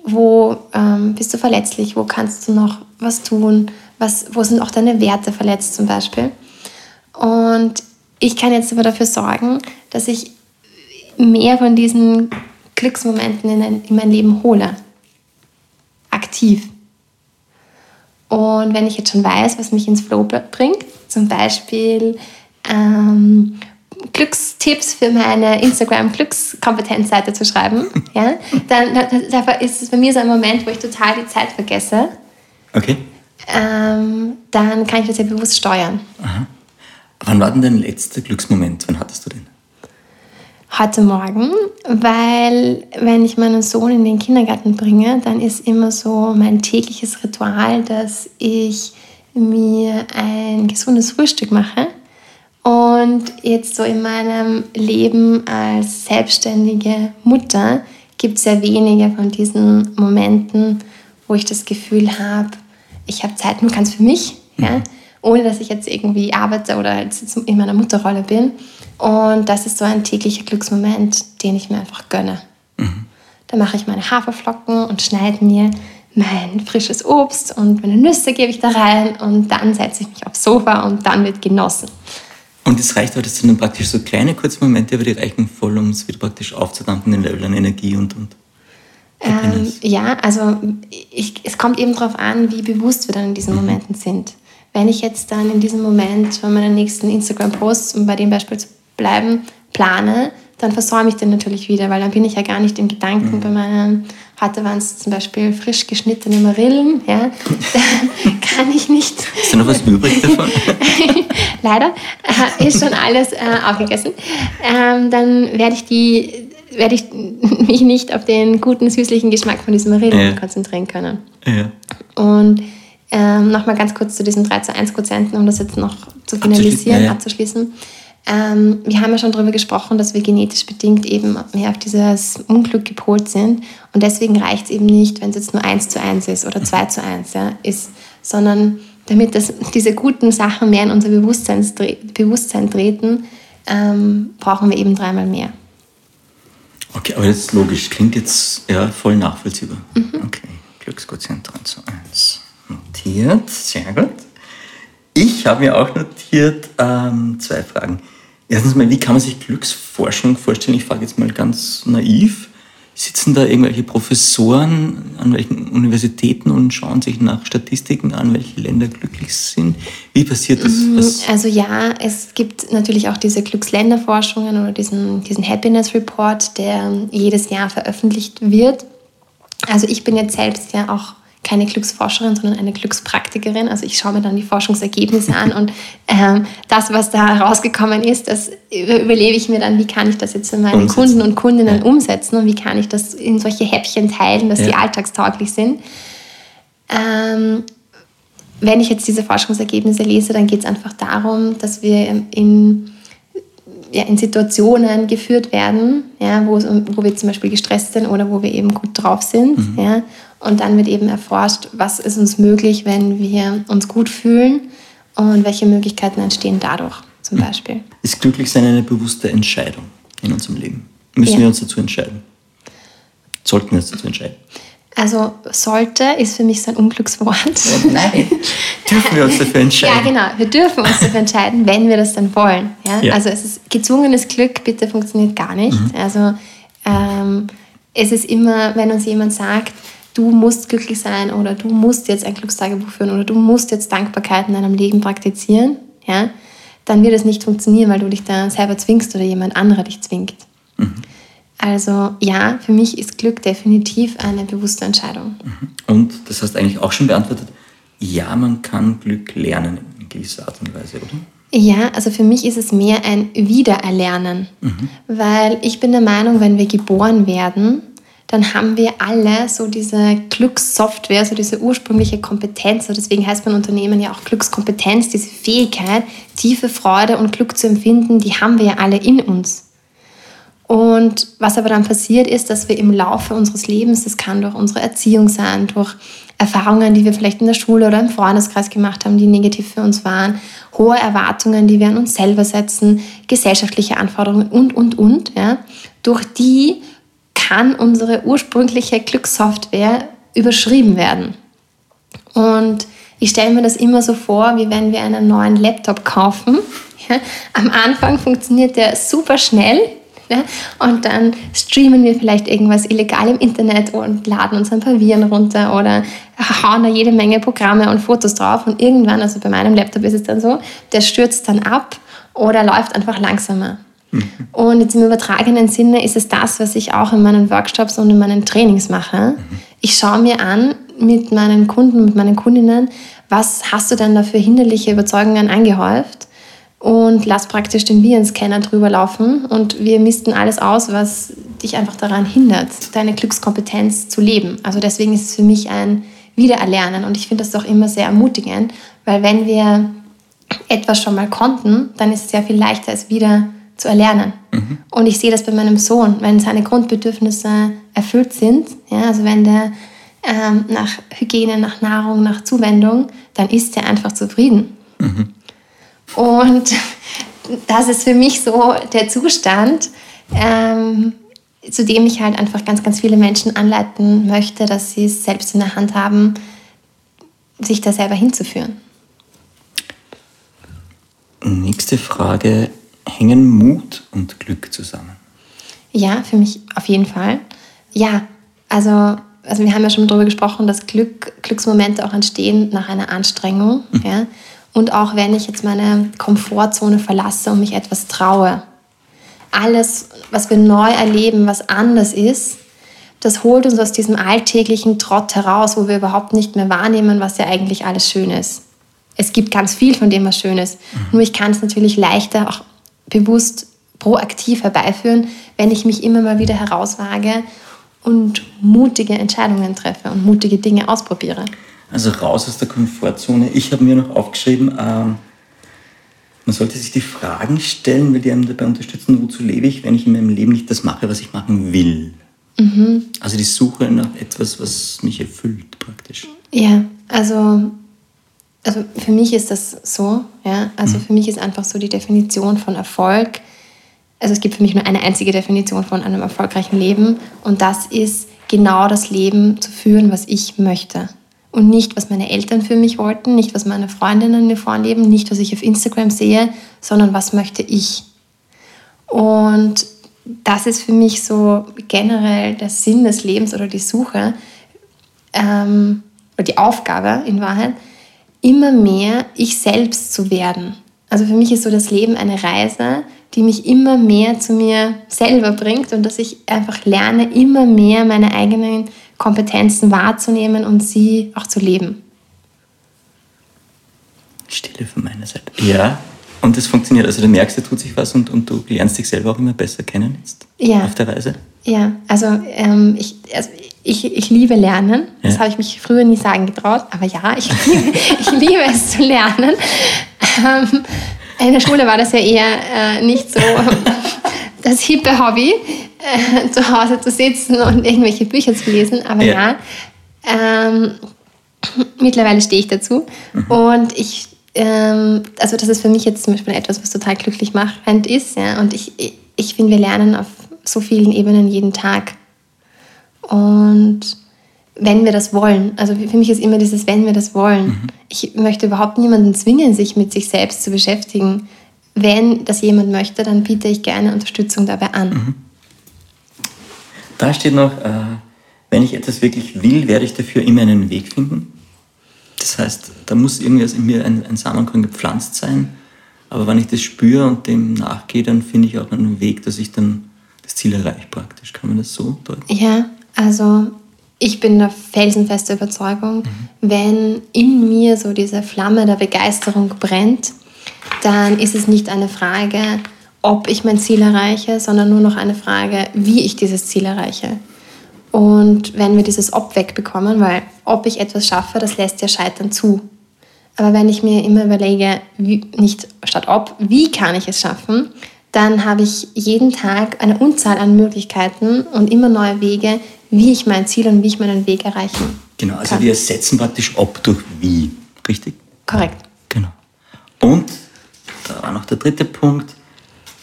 S3: wo ähm, bist du verletzlich? Wo kannst du noch was tun? Was, wo sind auch deine Werte verletzt zum Beispiel? Und ich kann jetzt aber dafür sorgen, dass ich mehr von diesen Glücksmomenten in mein Leben hole. Aktiv. Und wenn ich jetzt schon weiß, was mich ins Flow bringt, zum Beispiel ähm, Glückstipps für meine Instagram-Glückskompetenzseite zu schreiben, ja, dann, dann, ist es bei mir so ein Moment, wo ich total die Zeit vergesse.
S2: Okay.
S3: Ähm, dann kann ich das ja bewusst steuern.
S2: Wann war denn dein letzter Glücksmoment? Wann hattest du den?
S3: Heute Morgen, weil wenn ich meinen Sohn in den Kindergarten bringe, dann ist immer so mein tägliches Ritual, dass ich mir ein gesundes Frühstück mache. Und jetzt so in meinem Leben als selbstständige Mutter gibt es sehr wenige von diesen Momenten, wo ich das Gefühl habe, ich habe Zeit nur ganz für mich, ja, ohne dass ich jetzt irgendwie arbeite oder jetzt in meiner Mutterrolle bin. Und das ist so ein täglicher Glücksmoment, den ich mir einfach gönne. Da mache ich meine Haferflocken und schneide mir mein frisches Obst und meine Nüsse gebe ich da rein und dann setze ich mich aufs Sofa und dann wird genossen.
S2: Und es reicht aber, das sind dann praktisch so kleine kurze Momente, aber die reichen voll, um es wieder praktisch aufzudampfen, den Level an Energie und, und
S3: Ähm, ja, also ich, es kommt eben darauf an, wie bewusst wir dann in diesen Momenten sind. Wenn ich jetzt dann in diesem Moment von meinen nächsten Instagram-Posts, um bei dem Beispiel zu bleiben, plane, dann versäume ich den natürlich wieder, weil dann bin ich ja gar nicht im Gedanken bei meinen, heute waren es zum Beispiel frisch geschnittene Marillen, ja, kann ich nicht
S2: Ist da noch was übrig davon?
S3: leider, äh, ist schon alles äh, aufgegessen. Ähm, dann werde ich die werde ich mich nicht auf den guten, süßlichen Geschmack von diesen Marillen
S2: Ja.
S3: konzentrieren können.
S2: ja.
S3: Und ähm, nochmal ganz kurz zu diesen 3 zu 1 Quotienten, um das jetzt noch zu
S2: Abzuschließen,
S3: finalisieren,
S2: ja, ja.
S3: Ähm, wir haben ja schon darüber gesprochen, dass wir genetisch bedingt eben mehr auf dieses Unglück gepolt sind. Und deswegen reicht es eben nicht, wenn es jetzt nur 1 zu 1 ist oder 2 zu 1 ja, ist, sondern damit das, diese guten Sachen mehr in unser Bewusstsein, Bewusstsein treten, ähm, brauchen wir eben dreimal mehr.
S2: Okay, aber ist logisch. Klingt jetzt ja, voll nachvollziehbar. Okay, Glücksquotient 3 zu 1. Notiert, sehr gut. Ich habe mir auch notiert ähm, zwei Fragen. Erstens mal, wie kann man sich Glücksforschung vorstellen? Ich frage jetzt mal ganz naiv. Sitzen da irgendwelche Professoren an welchen Universitäten und schauen sich nach Statistiken an, welche Länder glücklich sind? Wie passiert das? Was,
S3: Also ja, es gibt natürlich auch diese Glücksländerforschungen oder diesen, diesen Happiness Report, der jedes Jahr veröffentlicht wird. Also ich bin jetzt selbst ja auch keine Glücksforscherin, sondern eine Glückspraktikerin. Also ich schaue mir dann die Forschungsergebnisse an und ähm, das, was da herausgekommen ist, das über- überlege ich mir dann, wie kann ich das jetzt für meine
S2: Umsetzen.
S3: Kunden und Kundinnen
S2: Ja.
S3: umsetzen und wie kann ich das in solche Häppchen teilen, dass
S2: Ja.
S3: die alltagstauglich sind. Ähm, wenn ich jetzt diese Forschungsergebnisse lese, dann geht es einfach darum, dass wir in, ja, in Situationen geführt werden, ja, wo, wo wir zum Beispiel gestresst sind oder wo wir eben gut drauf sind. Ja, und dann wird eben erforscht, was ist uns möglich, wenn wir uns gut fühlen und welche Möglichkeiten entstehen dadurch zum Beispiel.
S2: ist Glücklichsein eine bewusste Entscheidung in unserem Leben? Müssen
S3: Ja.
S2: wir uns dazu entscheiden? sollten wir uns dazu entscheiden?
S3: Also sollte ist für mich so ein Unglückswort.
S2: Nein, dürfen wir uns dafür entscheiden?
S3: Ja, genau. Wir dürfen uns dafür entscheiden, wenn wir das dann wollen. Ja?
S2: Ja.
S3: Also es ist gezwungenes Glück, bitte funktioniert gar nicht. Also ähm, es ist immer, wenn uns jemand sagt, du musst glücklich sein oder du musst jetzt ein Glückstagebuch führen oder du musst jetzt Dankbarkeit in deinem Leben praktizieren, ja, dann wird es nicht funktionieren, weil du dich da selber zwingst oder jemand anderer dich zwingt. Also ja, für mich ist Glück definitiv eine bewusste Entscheidung.
S2: Und das hast du eigentlich auch schon beantwortet. Ja, man kann Glück lernen in gewisser Art und Weise, oder?
S3: Ja, also für mich ist es mehr ein Wiedererlernen, weil ich bin der Meinung, wenn wir geboren werden, dann haben wir alle so diese Glückssoftware, so diese ursprüngliche Kompetenz. So deswegen heißt mein Unternehmen ja auch Glückskompetenz, diese Fähigkeit, tiefe Freude und Glück zu empfinden, die haben wir ja alle in uns. Und was aber dann passiert ist, dass wir im Laufe unseres Lebens, das kann durch unsere Erziehung sein, durch Erfahrungen, die wir vielleicht in der Schule oder im Freundeskreis gemacht haben, die negativ für uns waren, hohe Erwartungen, die wir an uns selber setzen, gesellschaftliche Anforderungen und, und, und, ja, durch die kann unsere ursprüngliche Glückssoftware überschrieben werden. Und ich stelle mir das immer so vor, wie wenn wir einen neuen Laptop kaufen. Ja, am Anfang funktioniert der super schnell ja, und dann streamen wir vielleicht irgendwas illegal im Internet und laden uns ein paar Viren runter oder hauen da jede Menge Programme und Fotos drauf und irgendwann, also bei meinem Laptop ist es dann so, der stürzt dann ab oder läuft einfach langsamer. Und jetzt im übertragenen Sinne ist es das, was ich auch in meinen Workshops und in meinen Trainings mache. Ich schaue mir an mit meinen Kunden, mit meinen Kundinnen, was hast du denn da für hinderliche Überzeugungen angehäuft? Und lass praktisch den Virenscanner drüber laufen und wir missten alles aus, was dich einfach daran hindert, deine Glückskompetenz zu leben. Also deswegen ist es für mich ein Wiedererlernen und ich finde das doch immer sehr ermutigend, weil wenn wir etwas schon mal konnten, dann ist es ja viel leichter, es wieder zu erlernen. Und ich sehe das bei meinem Sohn, wenn seine Grundbedürfnisse erfüllt sind, ja, also wenn der ähm, nach Hygiene, nach Nahrung, nach Zuwendung, dann ist er einfach zufrieden. Und das ist für mich so der Zustand, ähm, zu dem ich halt einfach ganz, ganz viele Menschen anleiten möchte, dass sie es selbst in der Hand haben, sich da selber hinzuführen.
S2: Nächste Frage. Hängen Mut und Glück zusammen?
S3: Ja, für mich auf jeden Fall. Ja, also, also wir haben ja schon darüber gesprochen, dass Glück, Glücksmomente auch entstehen nach einer Anstrengung. Ja? Und auch wenn ich jetzt meine Komfortzone verlasse und mich etwas traue. Alles, was wir neu erleben, was anders ist, das holt uns aus diesem alltäglichen Trott heraus, wo wir überhaupt nicht mehr wahrnehmen, was ja eigentlich alles schön ist. Es gibt ganz viel von dem, was schön ist. Nur ich kann es natürlich leichter auch bewusst proaktiv herbeiführen, wenn ich mich immer mal wieder herauswage und mutige Entscheidungen treffe und mutige Dinge ausprobiere.
S2: Also raus aus der Komfortzone. Ich habe mir noch aufgeschrieben, ähm, man sollte sich die Fragen stellen, weil die einem dabei unterstützen, wozu lebe ich, wenn ich in meinem Leben nicht das mache, was ich machen will. Also die Suche nach etwas, was mich erfüllt praktisch.
S3: Ja, also, also für mich ist das so. Ja? Also für mich ist einfach so die Definition von Erfolg. Also es gibt für mich nur eine einzige Definition von einem erfolgreichen Leben und das ist genau das Leben zu führen, was ich möchte. Und nicht, was meine Eltern für mich wollten, nicht, was meine Freundinnen mir vorleben, nicht, was ich auf Instagram sehe, sondern was möchte ich. Und das ist für mich so generell der Sinn des Lebens oder die Suche ähm, oder die Aufgabe in Wahrheit, immer mehr ich selbst zu werden. Also für mich ist so das Leben eine Reise, die mich immer mehr zu mir selber bringt und dass ich einfach lerne, immer mehr meine eigenen Kompetenzen wahrzunehmen und sie auch zu leben.
S2: Stille von meiner Seite. Ja, und das funktioniert. Also du merkst, da tut sich was und, und du lernst dich selber auch immer besser kennen jetzt
S3: Ja.
S2: auf der Reise.
S3: Ja, also, ähm, ich, also ich, ich liebe Lernen. Das
S2: Ja.
S3: habe ich mich früher nie sagen getraut. Aber ja, ich liebe, ich liebe es zu lernen. Ähm, in der Schule war das ja eher äh, nicht so das hippe Hobby, äh, zu Hause zu sitzen und irgendwelche Bücher zu lesen. Aber
S2: Ja.
S3: ja, ähm, mittlerweile stehe ich dazu. Und ich, ähm, also das ist für mich jetzt zum Beispiel etwas, was total glücklich machend ist. Ja? Und ich, ich, ich finde, wir lernen auf so vielen Ebenen jeden Tag. Und wenn wir das wollen, also für mich ist immer dieses, wenn wir das wollen. Mhm. Ich möchte überhaupt niemanden zwingen, sich mit sich selbst zu beschäftigen. Wenn das jemand möchte, dann biete ich gerne Unterstützung dabei an. Mhm.
S2: Da steht noch, äh, wenn ich etwas wirklich will, werde ich dafür immer einen Weg finden. Das heißt, da muss irgendwas in mir ein, ein Samenkorn gepflanzt sein. Aber wenn ich das spüre und dem nachgehe, dann finde ich auch einen Weg, dass ich dann das Ziel erreiche praktisch. Kann man das so deuten?
S3: Ja, also ich bin der felsenfeste Überzeugung, mhm. wenn in mir so diese Flamme der Begeisterung brennt, dann ist es nicht eine Frage, ob ich mein Ziel erreiche, sondern nur noch eine Frage, wie ich dieses Ziel erreiche. Und wenn wir dieses Ob wegbekommen, weil ob ich etwas schaffe, das lässt ja Scheitern zu. Aber wenn ich mir immer überlege, wie, nicht statt ob, wie kann ich es schaffen, dann habe ich jeden Tag eine Unzahl an Möglichkeiten und immer neue Wege, wie ich mein Ziel und wie ich meinen Weg erreichen kann.
S2: Genau, also wir ersetzen praktisch ob durch wie, richtig?
S3: Korrekt.
S2: Genau. Und da war noch der dritte Punkt,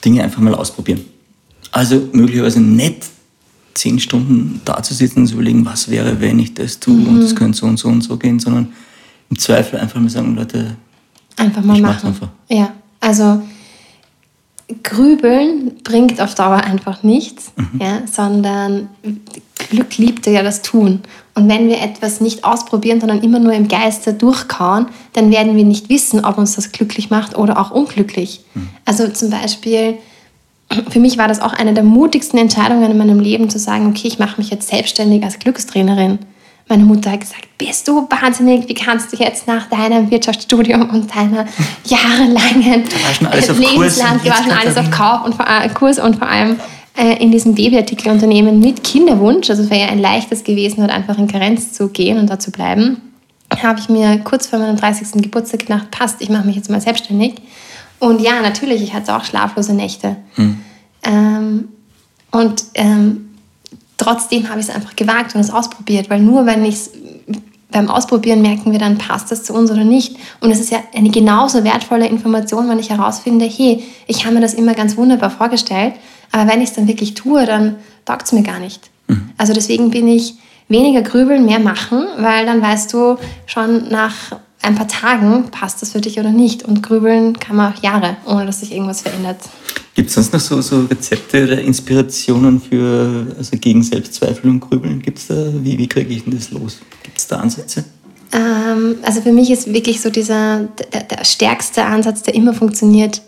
S2: Dinge einfach mal ausprobieren. Also möglicherweise nicht zehn Stunden da zu sitzen und zu überlegen, was wäre, wenn ich das tue mhm. und das könnte so und so und so gehen, sondern im Zweifel einfach mal sagen, Leute,
S3: einfach mal machen. Einfach. Ja, also Grübeln bringt auf Dauer einfach nichts, mhm. ja, sondern Glück liebt ja das Tun. Und wenn wir etwas nicht ausprobieren, sondern immer nur im Geiste durchkauen, dann werden wir nicht wissen, ob uns das glücklich macht oder auch unglücklich. Mhm. Also zum Beispiel, für mich war das auch eine der mutigsten Entscheidungen in meinem Leben, zu sagen, okay, ich mache mich jetzt selbstständig als Glückstrainerin. Meine Mutter hat gesagt, bist du wahnsinnig, wie kannst du jetzt nach deinem Wirtschaftsstudium und deiner jahrelangen Lebensland, du warst schon alles auf Kauf und vor, Kurs und vor allem äh, in diesem Babyartikelunternehmen mit Kinderwunsch, also es wäre ja ein leichtes gewesen, dort einfach in Karenz zu gehen und da zu bleiben, habe ich mir kurz vor meinem 30. Geburtstag gedacht, passt, ich mache mich jetzt mal selbstständig. Und ja, natürlich, ich hatte auch schlaflose Nächte. Hm. Ähm, und ähm, trotzdem habe ich es einfach gewagt und es ausprobiert, weil nur wenn ich es beim Ausprobieren merken wir dann, passt das zu uns oder nicht. Und es ist ja eine genauso wertvolle Information, wenn ich herausfinde, hey, ich habe mir das immer ganz wunderbar vorgestellt, aber wenn ich es dann wirklich tue, dann taugt es mir gar nicht. Mhm. Also deswegen bin ich weniger grübeln, mehr machen, weil dann weißt du schon nach ein paar Tagen, passt das für dich oder nicht. Und grübeln kann man auch Jahre, ohne dass sich irgendwas verändert.
S2: Gibt es sonst noch so, so, Rezepte oder Inspirationen für, also gegen Selbstzweifel und Grübeln? Gibt's da, wie, wie kriege ich denn das los? Gibt es da Ansätze?
S3: Ähm, also für mich ist wirklich so dieser, der, der stärkste Ansatz, der immer funktioniert,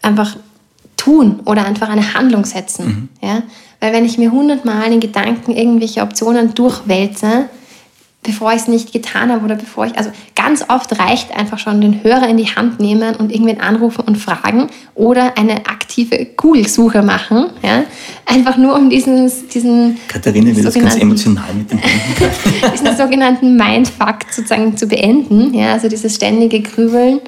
S3: einfach tun oder einfach eine Handlung setzen. Mhm. Ja? Weil wenn ich mir hundertmal in Gedanken irgendwelche Optionen durchwälze, bevor ich es nicht getan habe oder bevor ich, also ganz oft reicht einfach schon den Hörer in die Hand nehmen und irgendwen anrufen und fragen oder eine aktive Google-Suche machen, ja? einfach nur um diesen, diesen
S2: Katharina will das ganz emotional mit den Händen
S3: diesen sogenannten Mindfuck sozusagen zu beenden, ja? also dieses ständige Grübeln,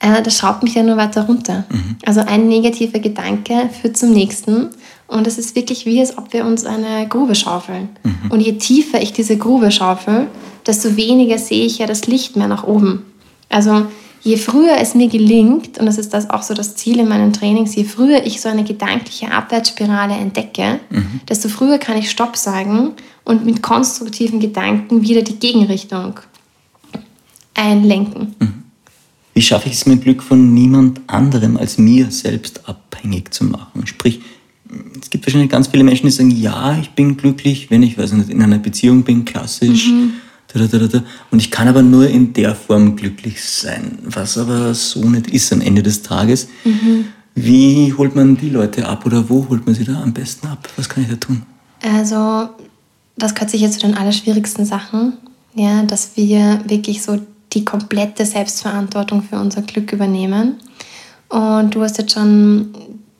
S3: äh, das schraubt mich ja nur weiter runter. Mhm. Also ein negativer Gedanke führt zum nächsten und es ist wirklich wie, als ob wir uns eine Grube schaufeln. Mhm. Und je tiefer ich diese Grube schaufel, desto weniger sehe ich ja das Licht mehr nach oben. Also je früher es mir gelingt, und das ist das auch so das Ziel in meinen Trainings, je früher ich so eine gedankliche Abwärtsspirale entdecke, mhm. desto früher kann ich Stopp sagen und mit konstruktiven Gedanken wieder die Gegenrichtung einlenken.
S2: Mhm. Wie schaffe ich es, mein Glück von niemand anderem als mir selbst abhängig zu machen? Sprich, es gibt wahrscheinlich ganz viele Menschen, die sagen, ja, ich bin glücklich, wenn ich weiß nicht, in einer Beziehung bin, klassisch. Mhm. Und ich kann aber nur in der Form glücklich sein, was aber so nicht ist am Ende des Tages. Mhm. Wie holt man die Leute ab oder wo holt man sie da am besten ab? Was kann ich da tun?
S3: Also, das gehört sicher zu den allerschwierigsten Sachen, ja, dass wir wirklich so die komplette Selbstverantwortung für unser Glück übernehmen. Und du hast jetzt schon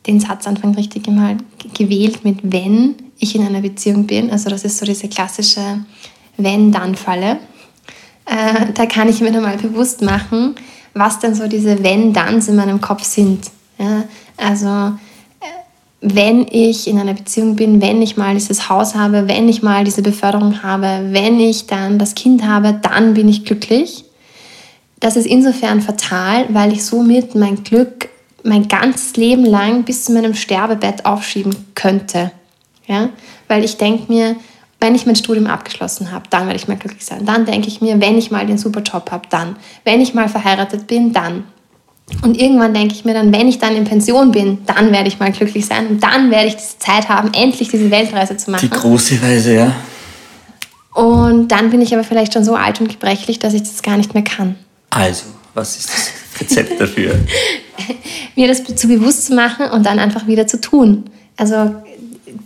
S3: den Satzanfang richtig mal gewählt mit wenn ich in einer Beziehung bin. Also das ist so diese klassische Wenn-Dann-Falle. Äh, da kann ich mir dann mal bewusst machen, was denn so diese Wenn-Danns in meinem Kopf sind. Ja, also äh, wenn ich in einer Beziehung bin, wenn ich mal dieses Haus habe, wenn ich mal diese Beförderung habe, wenn ich dann das Kind habe, dann bin ich glücklich. Das ist insofern fatal, weil ich somit mein Glück mein ganzes Leben lang bis zu meinem Sterbebett aufschieben könnte. Ja? Weil ich denke mir, wenn ich mein Studium abgeschlossen habe, dann werde ich mal glücklich sein. Dann denke ich mir, wenn ich mal den super Job habe, dann. Wenn ich mal verheiratet bin, dann. Und irgendwann denke ich mir dann, wenn ich dann in Pension bin, dann werde ich mal glücklich sein und dann werde ich diese Zeit haben, endlich diese Weltreise zu machen.
S2: Die große Reise, ja.
S3: Und dann bin ich aber vielleicht schon so alt und gebrechlich, dass ich das gar nicht mehr kann.
S2: Also, was ist das Rezept dafür?
S3: Mir das zu bewusst zu machen und dann einfach wieder zu tun. Also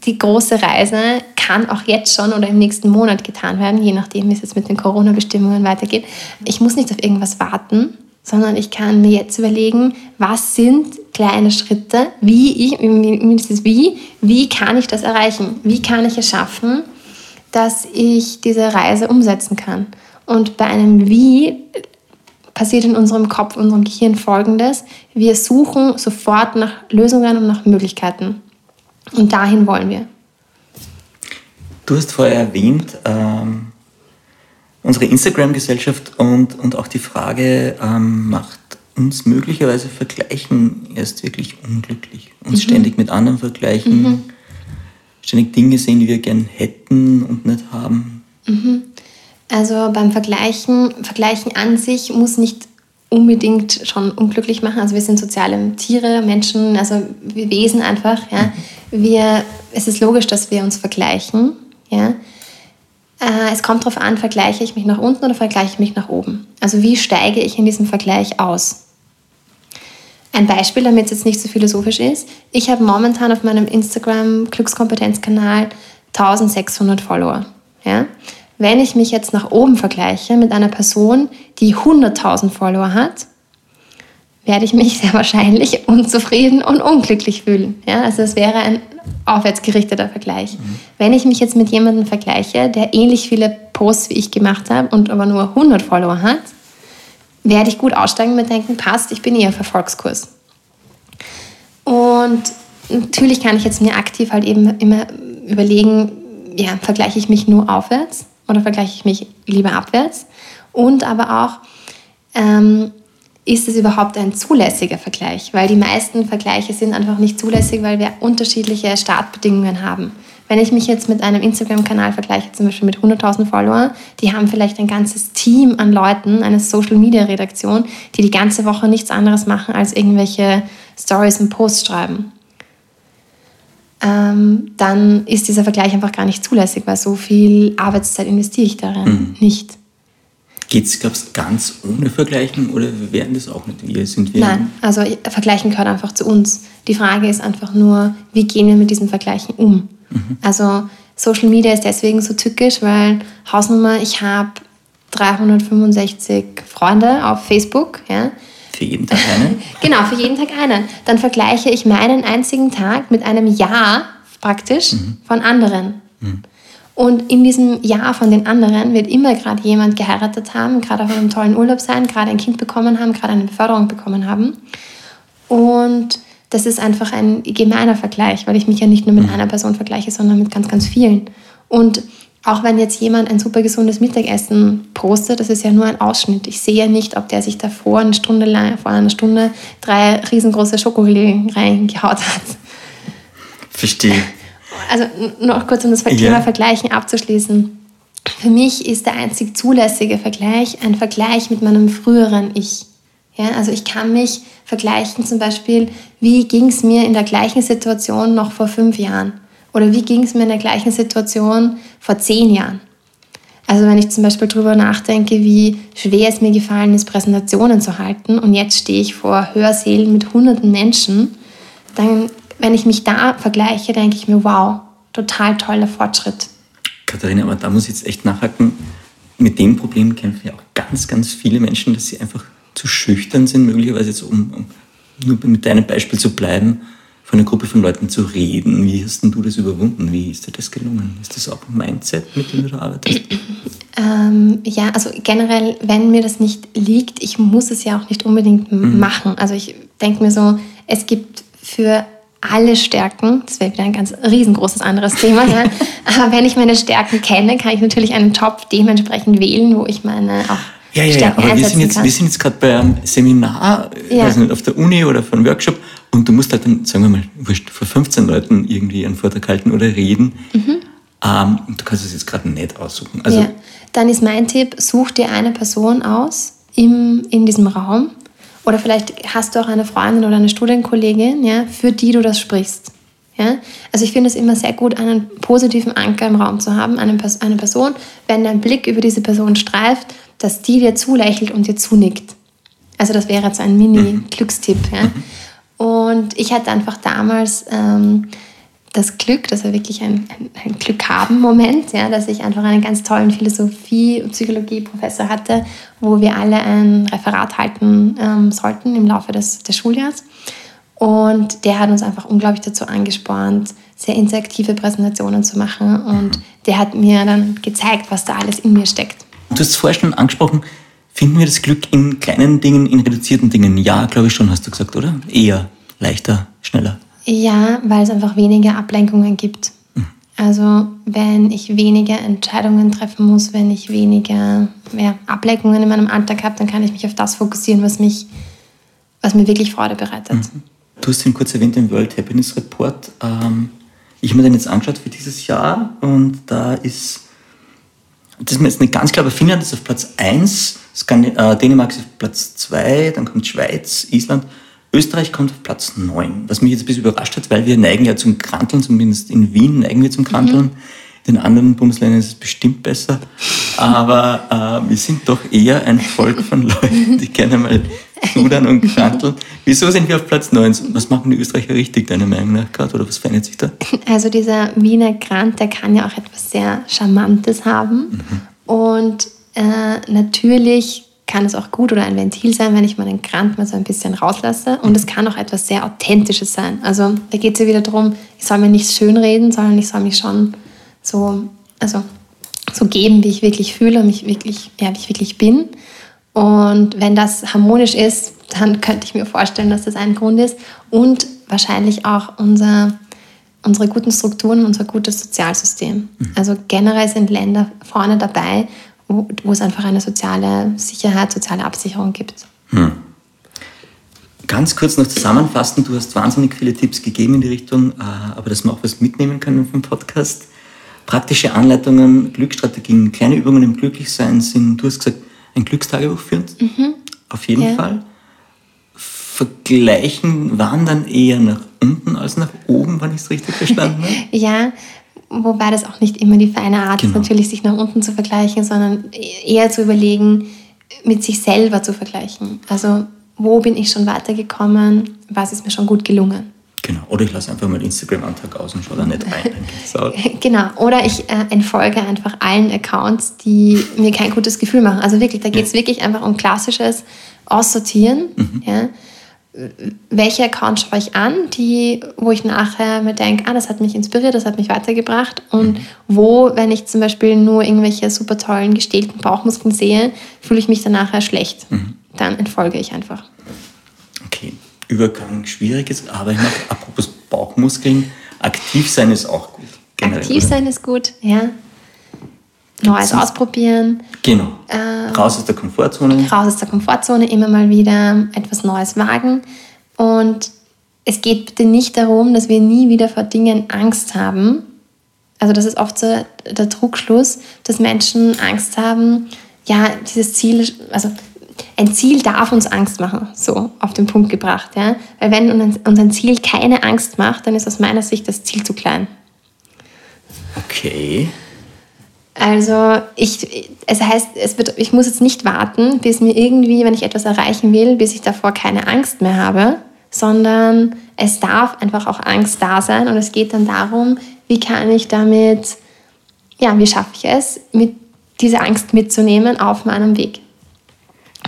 S3: die große Reise kann auch jetzt schon oder im nächsten Monat getan werden, je nachdem, wie es jetzt mit den Corona-Bestimmungen weitergeht. Ich muss nicht auf irgendwas warten, sondern ich kann mir jetzt überlegen, was sind kleine Schritte, wie ich, mindestens wie, wie kann ich das erreichen? Wie kann ich es schaffen, dass ich diese Reise umsetzen kann? Und bei einem Wie passiert in unserem Kopf, unserem Gehirn Folgendes. Wir suchen sofort nach Lösungen und nach Möglichkeiten. Und dahin wollen wir.
S2: Du hast vorher erwähnt, ähm, unsere Instagram-Gesellschaft und, und auch die Frage, ähm, macht uns möglicherweise Vergleichen erst wirklich unglücklich? Uns mhm. ständig mit anderen vergleichen, mhm. ständig Dinge sehen, die wir gern hätten und nicht haben.
S3: Mhm. Also beim Vergleichen, Vergleichen an sich muss nicht unbedingt schon unglücklich machen. Also wir sind soziale Tiere, Menschen, also wir Wesen einfach. Ja. Wir, es ist logisch, dass wir uns vergleichen. Ja. Äh, es kommt darauf an, vergleiche ich mich nach unten oder vergleiche ich mich nach oben. Also wie steige ich in diesem Vergleich aus? Ein Beispiel, damit es jetzt nicht so philosophisch ist. Ich habe momentan auf meinem Instagram Glückskompetenzkanal 1600 Follower. Ja? Wenn ich mich jetzt nach oben vergleiche mit einer Person, die 100.000 Follower hat, werde ich mich sehr wahrscheinlich unzufrieden und unglücklich fühlen. Ja, also es wäre ein aufwärtsgerichteter Vergleich. Mhm. Wenn ich mich jetzt mit jemandem vergleiche, der ähnlich viele Posts wie ich gemacht habe und aber nur 100 Follower hat, werde ich gut aussteigen und mir denken, passt, ich bin eher auf Erfolgskurs. Und natürlich kann ich jetzt mir aktiv halt eben immer überlegen, ja, vergleiche ich mich nur aufwärts oder vergleiche ich mich lieber abwärts? Und aber auch, ähm, ist es überhaupt ein zulässiger Vergleich? Weil die meisten Vergleiche sind einfach nicht zulässig, weil wir unterschiedliche Startbedingungen haben. Wenn ich mich jetzt mit einem Instagram-Kanal vergleiche, zum Beispiel mit 100.000 Follower, die haben vielleicht ein ganzes Team an Leuten, eine Social-Media-Redaktion, die die ganze Woche nichts anderes machen, als irgendwelche Stories und Posts schreiben. Ähm, dann ist dieser Vergleich einfach gar nicht zulässig, weil so viel Arbeitszeit investiere ich darin mhm. nicht.
S2: Geht es ganz ohne Vergleichen oder werden das auch nicht wir? Sind wir
S3: Nein, also Vergleichen gehört einfach zu uns. Die Frage ist einfach nur, wie gehen wir mit diesen Vergleichen um? Mhm. Also Social Media ist deswegen so tückisch, weil Hausnummer, ich habe 365 Freunde auf Facebook. Ja.
S2: Für jeden Tag einen?
S3: genau, für jeden Tag einen. Dann vergleiche ich meinen einzigen Tag mit einem Jahr praktisch mhm. von anderen. Mhm. Und in diesem Jahr von den anderen wird immer gerade jemand geheiratet haben, gerade auf einem tollen Urlaub sein, gerade ein Kind bekommen haben, gerade eine Beförderung bekommen haben. Und das ist einfach ein gemeiner Vergleich, weil ich mich ja nicht nur mit mhm. einer Person vergleiche, sondern mit ganz, ganz vielen. Und auch wenn jetzt jemand ein super gesundes Mittagessen postet, das ist ja nur ein Ausschnitt. Ich sehe ja nicht, ob der sich davor eine Stunde lang, vor einer Stunde drei riesengroße Schokoriegel reingehaut hat.
S2: Verstehe
S3: also noch kurz um das Thema yeah. Vergleichen abzuschließen. Für mich ist der einzig zulässige Vergleich ein Vergleich mit meinem früheren Ich. Ja, also ich kann mich vergleichen zum Beispiel, wie ging es mir in der gleichen Situation noch vor fünf Jahren oder wie ging es mir in der gleichen Situation vor zehn Jahren. Also wenn ich zum Beispiel darüber nachdenke, wie schwer es mir gefallen ist, Präsentationen zu halten und jetzt stehe ich vor Hörsälen mit hunderten Menschen, dann wenn ich mich da vergleiche, denke ich mir, wow, total toller Fortschritt.
S2: Katharina, aber da muss ich jetzt echt nachhaken. Mit dem Problem kämpfen ja auch ganz, ganz viele Menschen, dass sie einfach zu schüchtern sind, möglicherweise jetzt, um, um nur mit deinem Beispiel zu bleiben, von einer Gruppe von Leuten zu reden. Wie hast denn du das überwunden? Wie ist dir das gelungen? Ist das auch ein Mindset, mit dem du da arbeitest?
S3: Ähm, ja, also generell, wenn mir das nicht liegt, ich muss es ja auch nicht unbedingt mhm. machen. Also ich denke mir so, es gibt für alle Stärken, das wäre wieder ein ganz riesengroßes anderes Thema, ja. aber wenn ich meine Stärken kenne, kann ich natürlich einen Job dementsprechend wählen, wo ich meine auch
S2: ja, ja, ja, aber wir sind, jetzt, wir sind jetzt gerade bei einem Seminar, ja. weiß nicht, auf der Uni oder von einem Workshop und du musst halt dann, sagen wir mal, vor 15 Leuten irgendwie einen Vortrag halten oder reden. Mhm. Ähm, du kannst es jetzt gerade nicht aussuchen. Also,
S3: ja. Dann ist mein Tipp, such dir eine Person aus im, in diesem Raum. Oder vielleicht hast du auch eine Freundin oder eine Studienkollegin, ja, für die du das sprichst. Ja? Also ich finde es immer sehr gut, einen positiven Anker im Raum zu haben, eine, eine Person, wenn dein Blick über diese Person streift, dass die dir zulächelt und dir zunickt. Also das wäre jetzt ein Mini-Glückstipp. Ja? Und ich hatte einfach damals ähm, das Glück, das war wirklich ein, ein, ein Glück haben Moment, ja, dass ich einfach einen ganz tollen Philosophie- und Psychologie-Professor hatte, wo wir alle ein Referat halten ähm, sollten im Laufe des, des Schuljahres. Und der hat uns einfach unglaublich dazu angespornt, sehr interaktive Präsentationen zu machen. Und der hat mir dann gezeigt, was da alles in mir steckt.
S2: Du hast es vorher schon angesprochen, finden wir das Glück in kleinen Dingen, in reduzierten Dingen? Ja, glaube ich schon, hast du gesagt, oder? Eher leichter, schneller.
S3: Ja, weil es einfach weniger Ablenkungen gibt. Mhm. Also wenn ich weniger Entscheidungen treffen muss, wenn ich weniger ja, Ablenkungen in meinem Alltag habe, dann kann ich mich auf das fokussieren, was, mich, was mir wirklich Freude bereitet. Mhm.
S2: Du hast ihn kurz erwähnt, den World Happiness Report. Ähm, ich habe mir den jetzt angeschaut für dieses Jahr und da ist, das ist mir jetzt nicht ganz klar, aber Finnland ist auf Platz 1, äh, Dänemark ist auf Platz 2, dann kommt Schweiz, Island Österreich kommt auf Platz 9, was mich jetzt ein bisschen überrascht hat, weil wir neigen ja zum Kranteln, zumindest in Wien neigen wir zum Kranteln. Mhm. In den anderen Bundesländern ist es bestimmt besser. Aber äh, wir sind doch eher ein Volk von Leuten, die gerne mal sudern und kranteln. Wieso sind wir auf Platz 9? Was machen die Österreicher richtig, deiner Meinung nach gerade? Oder was verändert sich da?
S3: Also dieser Wiener Grant, der kann ja auch etwas sehr Charmantes haben. Mhm. Und äh, natürlich kann es auch gut oder ein Ventil sein, wenn ich meinen Grant mal so ein bisschen rauslasse. Und es kann auch etwas sehr Authentisches sein. Also da geht es ja wieder darum, ich soll mir nicht schönreden, sondern ich soll mich schon so, also, so geben, wie ich wirklich fühle und mich wirklich, ja, wie ich wirklich bin. Und wenn das harmonisch ist, dann könnte ich mir vorstellen, dass das ein Grund ist. Und wahrscheinlich auch unser, unsere guten Strukturen, unser gutes Sozialsystem. Mhm. Also generell sind Länder vorne dabei, wo, wo es einfach eine soziale Sicherheit, soziale Absicherung gibt. Hm.
S2: Ganz kurz noch zusammenfassen, du hast wahnsinnig viele Tipps gegeben in die Richtung, äh, aber dass wir auch was mitnehmen können vom Podcast. Praktische Anleitungen, Glücksstrategien, kleine Übungen im Glücklichsein sind, du hast gesagt, ein Glückstagebuch führen. Mhm. Auf jeden ja. Fall. Vergleichen waren dann eher nach unten als nach oben, wenn ich es richtig verstanden habe.
S3: ja, wobei das auch nicht immer die feine Art genau. ist, natürlich sich nach unten zu vergleichen, sondern eher zu überlegen, mit sich selber zu vergleichen. Also wo bin ich schon weitergekommen, was ist mir schon gut gelungen.
S2: Genau, oder ich lasse einfach mal Instagram-Antrag aus und schaue da nicht rein.
S3: genau, oder ich äh, entfolge einfach allen Accounts, die mir kein gutes Gefühl machen. Also wirklich, da geht es ja. wirklich einfach um klassisches Aussortieren. Mhm. Ja welche Accounts schaue ich an, die, wo ich nachher mir denke, ah, das hat mich inspiriert, das hat mich weitergebracht. Und mhm. wo, wenn ich zum Beispiel nur irgendwelche super tollen, gestählten Bauchmuskeln sehe, fühle ich mich dann nachher schlecht. Mhm. Dann entfolge ich einfach.
S2: Okay, Übergang schwieriges, aber ich noch, apropos Bauchmuskeln, aktiv sein ist auch gut.
S3: Generell, aktiv oder? sein ist gut, ja. Neues ausprobieren.
S2: Genau. Ähm, raus aus der Komfortzone.
S3: Raus aus der Komfortzone, immer mal wieder etwas Neues wagen. Und es geht bitte nicht darum, dass wir nie wieder vor Dingen Angst haben. Also das ist oft so der Druckschluss, dass Menschen Angst haben, ja, dieses Ziel, also ein Ziel darf uns Angst machen, so auf den Punkt gebracht. Ja? Weil wenn uns ein Ziel keine Angst macht, dann ist aus meiner Sicht das Ziel zu klein.
S2: Okay.
S3: Also ich, es heißt, es wird, ich muss jetzt nicht warten, bis mir irgendwie, wenn ich etwas erreichen will, bis ich davor keine Angst mehr habe, sondern es darf einfach auch Angst da sein und es geht dann darum, wie kann ich damit, ja, wie schaffe ich es, mit diese Angst mitzunehmen auf meinem Weg.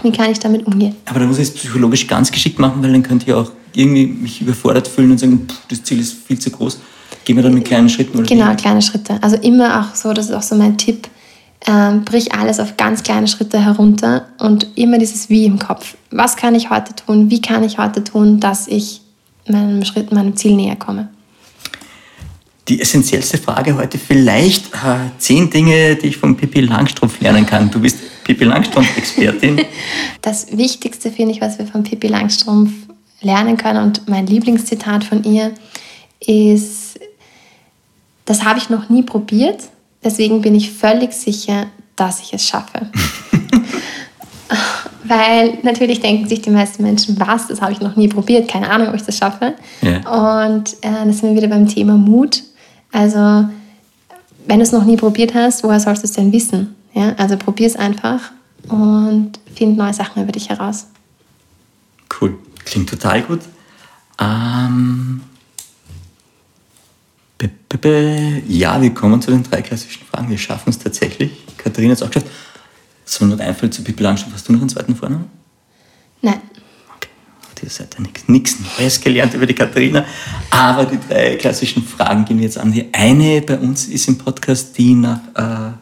S3: Wie kann ich damit umgehen?
S2: Aber da muss ich es psychologisch ganz geschickt machen, weil dann könnte ich auch irgendwie mich überfordert fühlen und sagen, das Ziel ist viel zu groß. Gehen wir dann mit kleinen Schritten? Oder
S3: genau, kleine Schritte. Also immer auch so, das ist auch so mein Tipp, ähm, brich alles auf ganz kleine Schritte herunter und immer dieses Wie im Kopf. Was kann ich heute tun? Wie kann ich heute tun, dass ich meinem Schritt, meinem Ziel näher komme?
S2: Die essentiellste Frage heute vielleicht äh, zehn Dinge, die ich von Pippi Langstrumpf lernen kann. Du bist Pippi Langstrumpf-Expertin.
S3: Das Wichtigste finde ich, was wir von Pippi Langstrumpf lernen können und mein Lieblingszitat von ihr ist, Das habe ich noch nie probiert. Deswegen bin ich völlig sicher, dass ich es schaffe. Weil natürlich denken sich die meisten Menschen, was, das habe ich noch nie probiert, keine Ahnung, ob ich das schaffe.
S2: Ja.
S3: Und äh, da sind wir wieder beim Thema Mut. Also, wenn du es noch nie probiert hast, woher sollst du es denn wissen? Ja? Also probier es einfach und find neue Sachen über dich heraus.
S2: Cool. Klingt total gut. Ähm. Ja, wir kommen zu den drei klassischen Fragen. Wir schaffen es tatsächlich. Katharina hat es auch geschafft. So nur einfällt zu Pippi Langstrumpf. Hast du noch einen zweiten Vornamen?
S3: Nein.
S2: Okay. Auf dieser Seite nichts Neues gelernt über die Katharina. Aber die drei klassischen Fragen gehen wir jetzt an. Die eine bei uns ist im Podcast die nach, äh,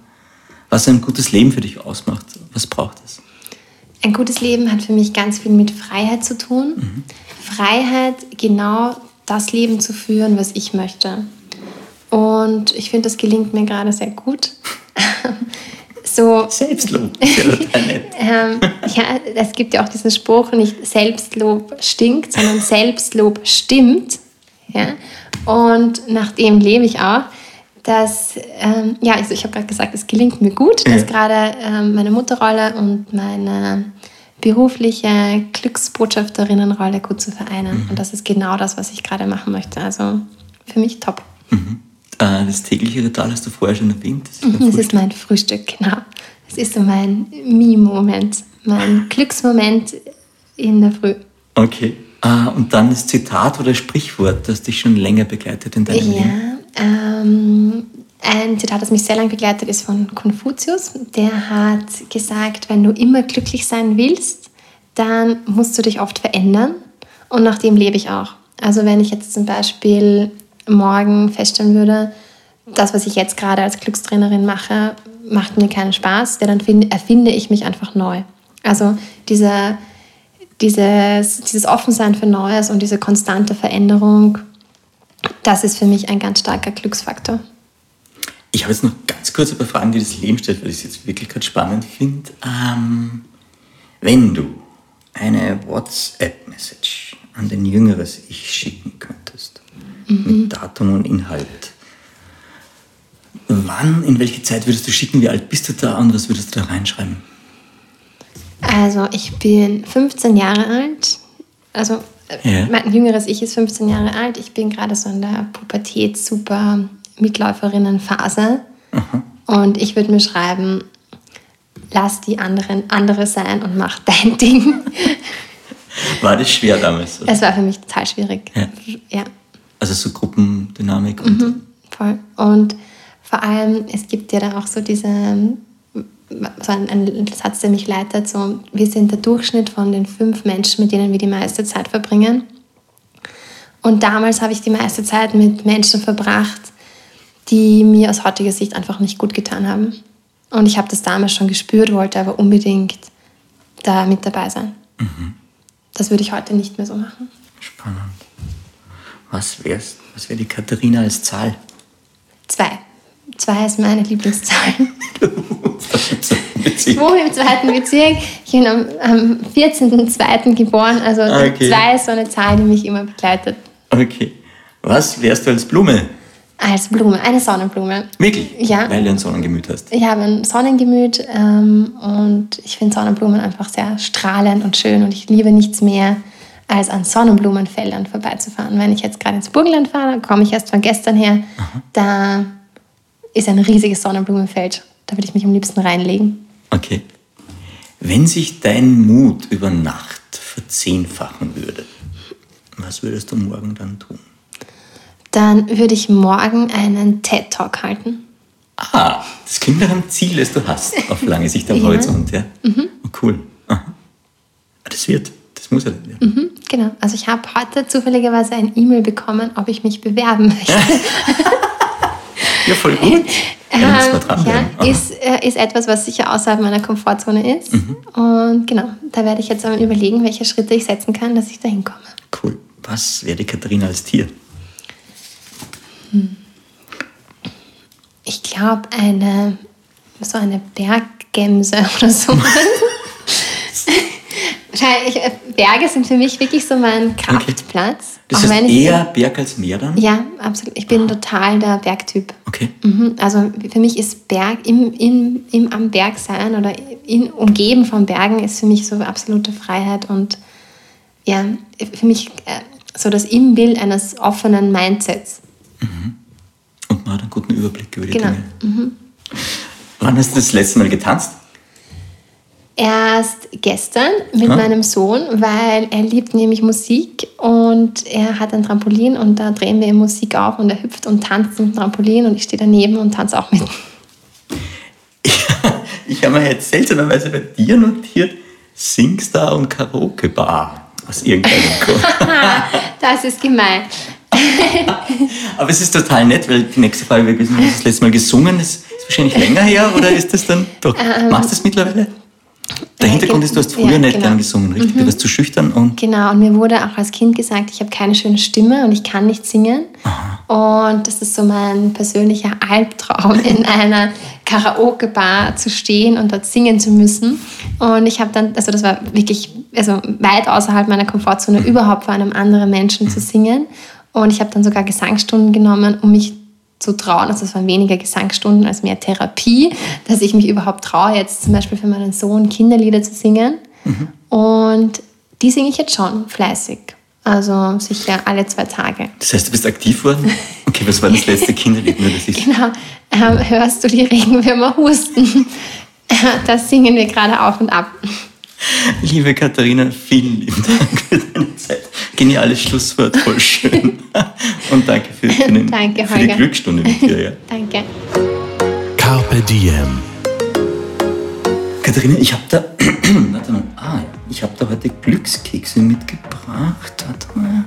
S2: was ein gutes Leben für dich ausmacht. Was braucht es?
S3: Ein gutes Leben hat für mich ganz viel mit Freiheit zu tun. Freiheit, genau das Leben zu führen, was ich möchte. Und ich finde, das gelingt mir gerade sehr gut. so,
S2: Selbstlob.
S3: Ähm, ja, es gibt ja auch diesen Spruch, nicht Selbstlob stinkt, sondern Selbstlob stimmt. Ja? Und nach dem lebe ich auch. Dass, ähm, ja, also ich habe gerade gesagt, es gelingt mir gut, dass
S2: Ja.
S3: gerade ähm, meine Mutterrolle und meine berufliche Glücksbotschafterinnenrolle gut zu vereinen. Und das ist genau das, was ich gerade machen möchte. Also für mich top.
S2: Äh, Das tägliche Ritual hast du vorher schon erwähnt. Das ist
S3: Das ist mein Frühstück, genau. Das ist so mein Me-Moment, mein Glücksmoment in der Früh.
S2: Okay. Äh, Und dann das Zitat oder Sprichwort, das dich schon länger begleitet in deinem Leben.
S3: Ja, ähm, ein Zitat, das mich sehr lange begleitet, ist von Konfuzius. Der hat gesagt, wenn du immer glücklich sein willst, dann musst du dich oft verändern. Und nach dem lebe ich auch. Also wenn ich jetzt zum Beispiel morgen feststellen würde, das, was ich jetzt gerade als Glückstrainerin mache, macht mir keinen Spaß, ja, dann finde, erfinde ich mich einfach neu. Also dieser, dieses, dieses Offensein für Neues und diese konstante Veränderung, das ist für mich ein ganz starker Glücksfaktor.
S2: Ich habe jetzt noch ganz kurz ein paar Fragen, die das Leben stellt, weil ich es jetzt wirklich gerade spannend finde. Ähm, wenn du eine WhatsApp-Message an dein jüngeres Ich schicken könntest, mit Datum und Inhalt, wann, in welche Zeit würdest du schicken, wie alt bist du da und was würdest du da reinschreiben?
S3: Also ich bin 15 Jahre alt. Also äh,
S2: Ja.
S3: mein jüngeres Ich ist 15 Jahre alt. Ich bin gerade so in der Pubertät super Mitläuferinnenphase. Und ich würde mir schreiben, lass die anderen andere sein und mach dein Ding.
S2: War das schwer damals?
S3: Es war für mich total schwierig.
S2: Ja.
S3: ja.
S2: Also so Gruppendynamik und
S3: Mhm. Voll. Und vor allem, es gibt ja da auch so diese, so ein, ein Satz, der mich leitet, so, wir sind der Durchschnitt von den fünf Menschen, mit denen wir die meiste Zeit verbringen. Und damals habe ich die meiste Zeit mit Menschen verbracht, die mir aus heutiger Sicht einfach nicht gut getan haben. Und ich habe das damals schon gespürt, wollte aber unbedingt da mit dabei sein. Das würde ich heute nicht mehr so machen.
S2: spannend. Was wär's, was wäre die Katharina als Zahl?
S3: Zwei. Zwei ist meine Lieblingszahl. Ich wohne im zweiten Bezirk. Ich bin am, am 14.02. geboren. Also
S2: Okay.
S3: zwei ist so eine Zahl, die mich immer begleitet.
S2: Okay. Was wärst du als Blume?
S3: Als Blume, eine Sonnenblume.
S2: Wirklich?
S3: Ja.
S2: Weil du ein Sonnengemüt hast.
S3: Ich habe ein Sonnengemüt ähm, und ich finde Sonnenblumen einfach sehr strahlend und schön und ich liebe nichts mehr, als an Sonnenblumenfeldern vorbeizufahren. Wenn ich jetzt gerade ins Burgenland fahre, komme ich erst von gestern her, da ist ein riesiges Sonnenblumenfeld. Da würde ich mich am liebsten reinlegen.
S2: Okay. Wenn sich dein Mut über Nacht verzehnfachen würde, was würdest du morgen dann tun?
S3: Dann würde ich morgen einen TED-Talk halten.
S2: Ah, das klingt nach einem Ziel, das du hast, auf lange Sicht am
S3: Ja.
S2: Horizont. Ja? Oh, cool. Aha. Ah, Das wird, das muss ja dann werden.
S3: Mhm, genau. Also ich habe heute zufälligerweise ein E-Mail bekommen, ob ich mich bewerben möchte.
S2: Ja, voll gut. Da
S3: Ähm, ja, ist, äh, ist etwas, was sicher außerhalb meiner Komfortzone ist.
S2: Mhm.
S3: Und genau, da werde ich jetzt einmal überlegen, welche Schritte ich setzen kann, dass ich dahin komme.
S2: Cool. Was wäre die Katharina als Tier?
S3: Ich glaube, eine, so eine Berggämse oder so. äh, Berge sind für mich wirklich so mein Kraftplatz.
S2: Das
S3: Auch
S2: heißt
S3: wenn
S2: eher Berg als Meer dann?
S3: Ja, absolut. Ich bin total der Bergtyp.
S2: Okay.
S3: Mhm. Also für mich ist Berg, im, im, im am Berg sein oder in, umgeben von Bergen ist für mich so absolute Freiheit und ja, für mich äh, so das Imbild eines offenen Mindsets.
S2: Und man hat einen guten Überblick über die
S3: Genau.
S2: Dinge. Wann hast du das letzte Mal getanzt?
S3: Erst gestern mit
S2: Ah.
S3: meinem Sohn, weil er liebt nämlich Musik und er hat ein Trampolin und da drehen wir Musik auf und er hüpft und tanzt im Trampolin und ich stehe daneben und tanze auch mit.
S2: Ich habe mir jetzt seltsamerweise bei dir notiert Singstar und Karaoke Bar aus irgendeinem Grund.
S3: Das ist gemein.
S2: Aber es ist total nett, weil die nächste Frage gewesen, hast du das letzte Mal gesungen? Das ist wahrscheinlich länger her oder ist das dann doch? Machst du das mittlerweile? Der
S3: äh,
S2: Hintergrund ist, du hast früher
S3: ja,
S2: nicht
S3: genau.
S2: gern gesungen, richtig? Du warst zu schüchtern und
S3: Genau, und mir wurde auch als Kind gesagt, ich habe keine schöne Stimme und ich kann nicht singen. Und das ist so mein persönlicher Albtraum, in einer Karaoke-Bar zu stehen und dort singen zu müssen. Und ich habe dann, also das war wirklich also weit außerhalb meiner Komfortzone, überhaupt vor einem anderen Menschen zu singen. Und ich habe dann sogar Gesangsstunden genommen, um mich zu trauen. Also es waren weniger Gesangsstunden als mehr Therapie, dass ich mich überhaupt traue, jetzt zum Beispiel für meinen Sohn Kinderlieder zu singen. Und die singe ich jetzt schon fleißig. Also sicher alle zwei Tage.
S2: das heißt, du bist aktiv worden? Okay, was war das letzte Kinderlied? Nur, dass ich
S3: Genau. Ähm, hörst du die Regenwürmer husten? Das singen wir gerade auf und ab.
S2: Liebe Katharina, vielen lieben Dank für deine Zeit. Geniales Schlusswort, voll schön. Und danke für, für, den,
S3: Danke,
S2: für die
S3: Holger.
S2: Glücksstunde mit dir. Ja.
S3: Danke.
S1: Carpe Diem.
S2: Katharina, ich habe da, warte mal, ah, ich habe da heute Glückskekse mitgebracht. Warte mal.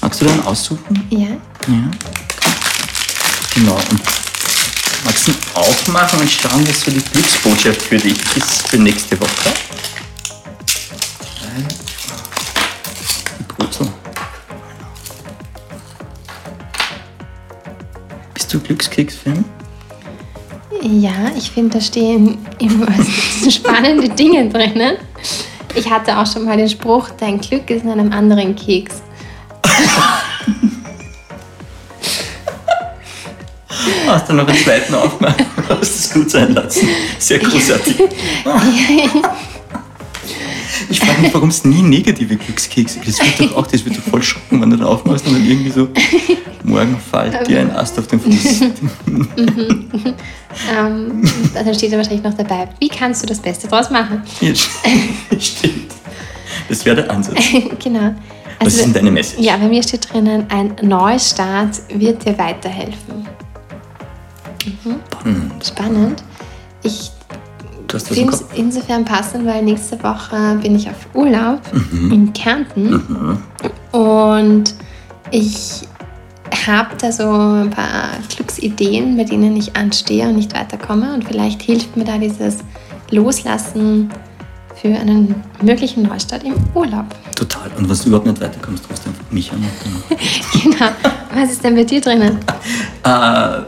S2: Magst du dann aussuchen?
S3: Ja.
S2: Ja. Genau. Und magst du ihn aufmachen und schauen, was so die Glücksbotschaft für dich ist für nächste Woche? Du Glückskeks-Fan?
S3: Ja, ich finde, da stehen immer spannende Dinge drinnen. Ich hatte auch schon mal den Spruch, dein Glück ist in einem anderen Keks.
S2: Hast du noch einen zweiten aufgemacht? Hast es gut sein lassen. Sehr großartig. Ich frage mich, warum es nie negative Glückskekse gibt. Das wird doch auch, das wird doch voll schocken, wenn du da aufmachst und dann irgendwie so, morgen fällt dir ein Ast auf den Fuß.
S3: Ähm, dann steht da wahrscheinlich noch dabei, wie kannst du das Beste draus machen?
S2: Ja, Stimmt. Das wäre der Ansatz.
S3: genau.
S2: Was ist denn deine Message?
S3: Ja, bei mir steht drinnen, ein Neustart wird dir weiterhelfen.
S2: Spannend.
S3: Spannend. Ich
S2: Du hast das Kopf.
S3: insofern passend, weil nächste Woche bin ich auf Urlaub
S2: Mhm.
S3: in Kärnten und ich habe da so ein paar Glücksideen, bei denen ich anstehe und nicht weiterkomme und vielleicht hilft mir da dieses Loslassen für einen möglichen Neustart im Urlaub.
S2: Total. Und was du überhaupt nicht weiterkommst, rufst du einfach mich an.
S3: Genau. Was ist denn bei dir drinnen?
S2: äh,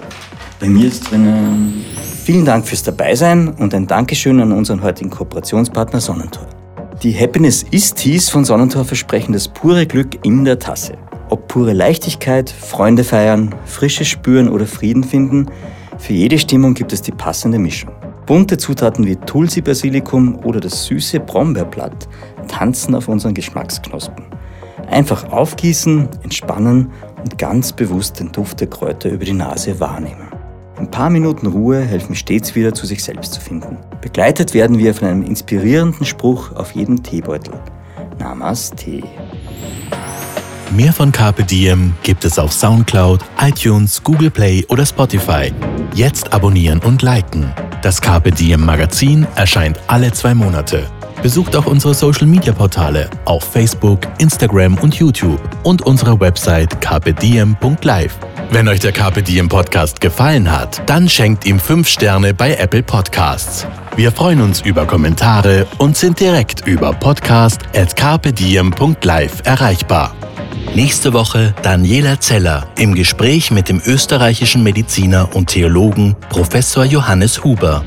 S2: bei mir ist drinnen. Vielen Dank fürs Dabeisein und ein Dankeschön an unseren heutigen Kooperationspartner Sonnentor. Die Happiness ist Teas von Sonnentor versprechen das pure Glück in der Tasse. Ob pure Leichtigkeit, Freunde feiern, Frische spüren oder Frieden finden, für jede Stimmung gibt es die passende Mischung. Bunte Zutaten wie Tulsi-Basilikum oder das süße Brombeerblatt tanzen auf unseren Geschmacksknospen. Einfach aufgießen, entspannen und ganz bewusst den Duft der Kräuter über die Nase wahrnehmen. Ein paar Minuten Ruhe helfen stets wieder zu sich selbst zu finden. Begleitet werden wir von einem inspirierenden Spruch auf jedem Teebeutel. Namaste.
S1: Mehr von Carpe Diem gibt es auf Soundcloud, iTunes, Google Play oder Spotify. Jetzt abonnieren und liken. Das Carpe Diem Magazin erscheint alle zwei Monate. Besucht auch unsere Social Media Portale auf Facebook, Instagram und YouTube und unsere Website carpediem.live. Wenn euch der Carpe Diem Podcast gefallen hat, dann schenkt ihm 5 Sterne bei Apple Podcasts. Wir freuen uns über Kommentare und sind direkt über podcast.carpediem.live erreichbar. Nächste Woche Daniela Zeller im Gespräch mit dem österreichischen Mediziner und Theologen Professor Johannes Huber.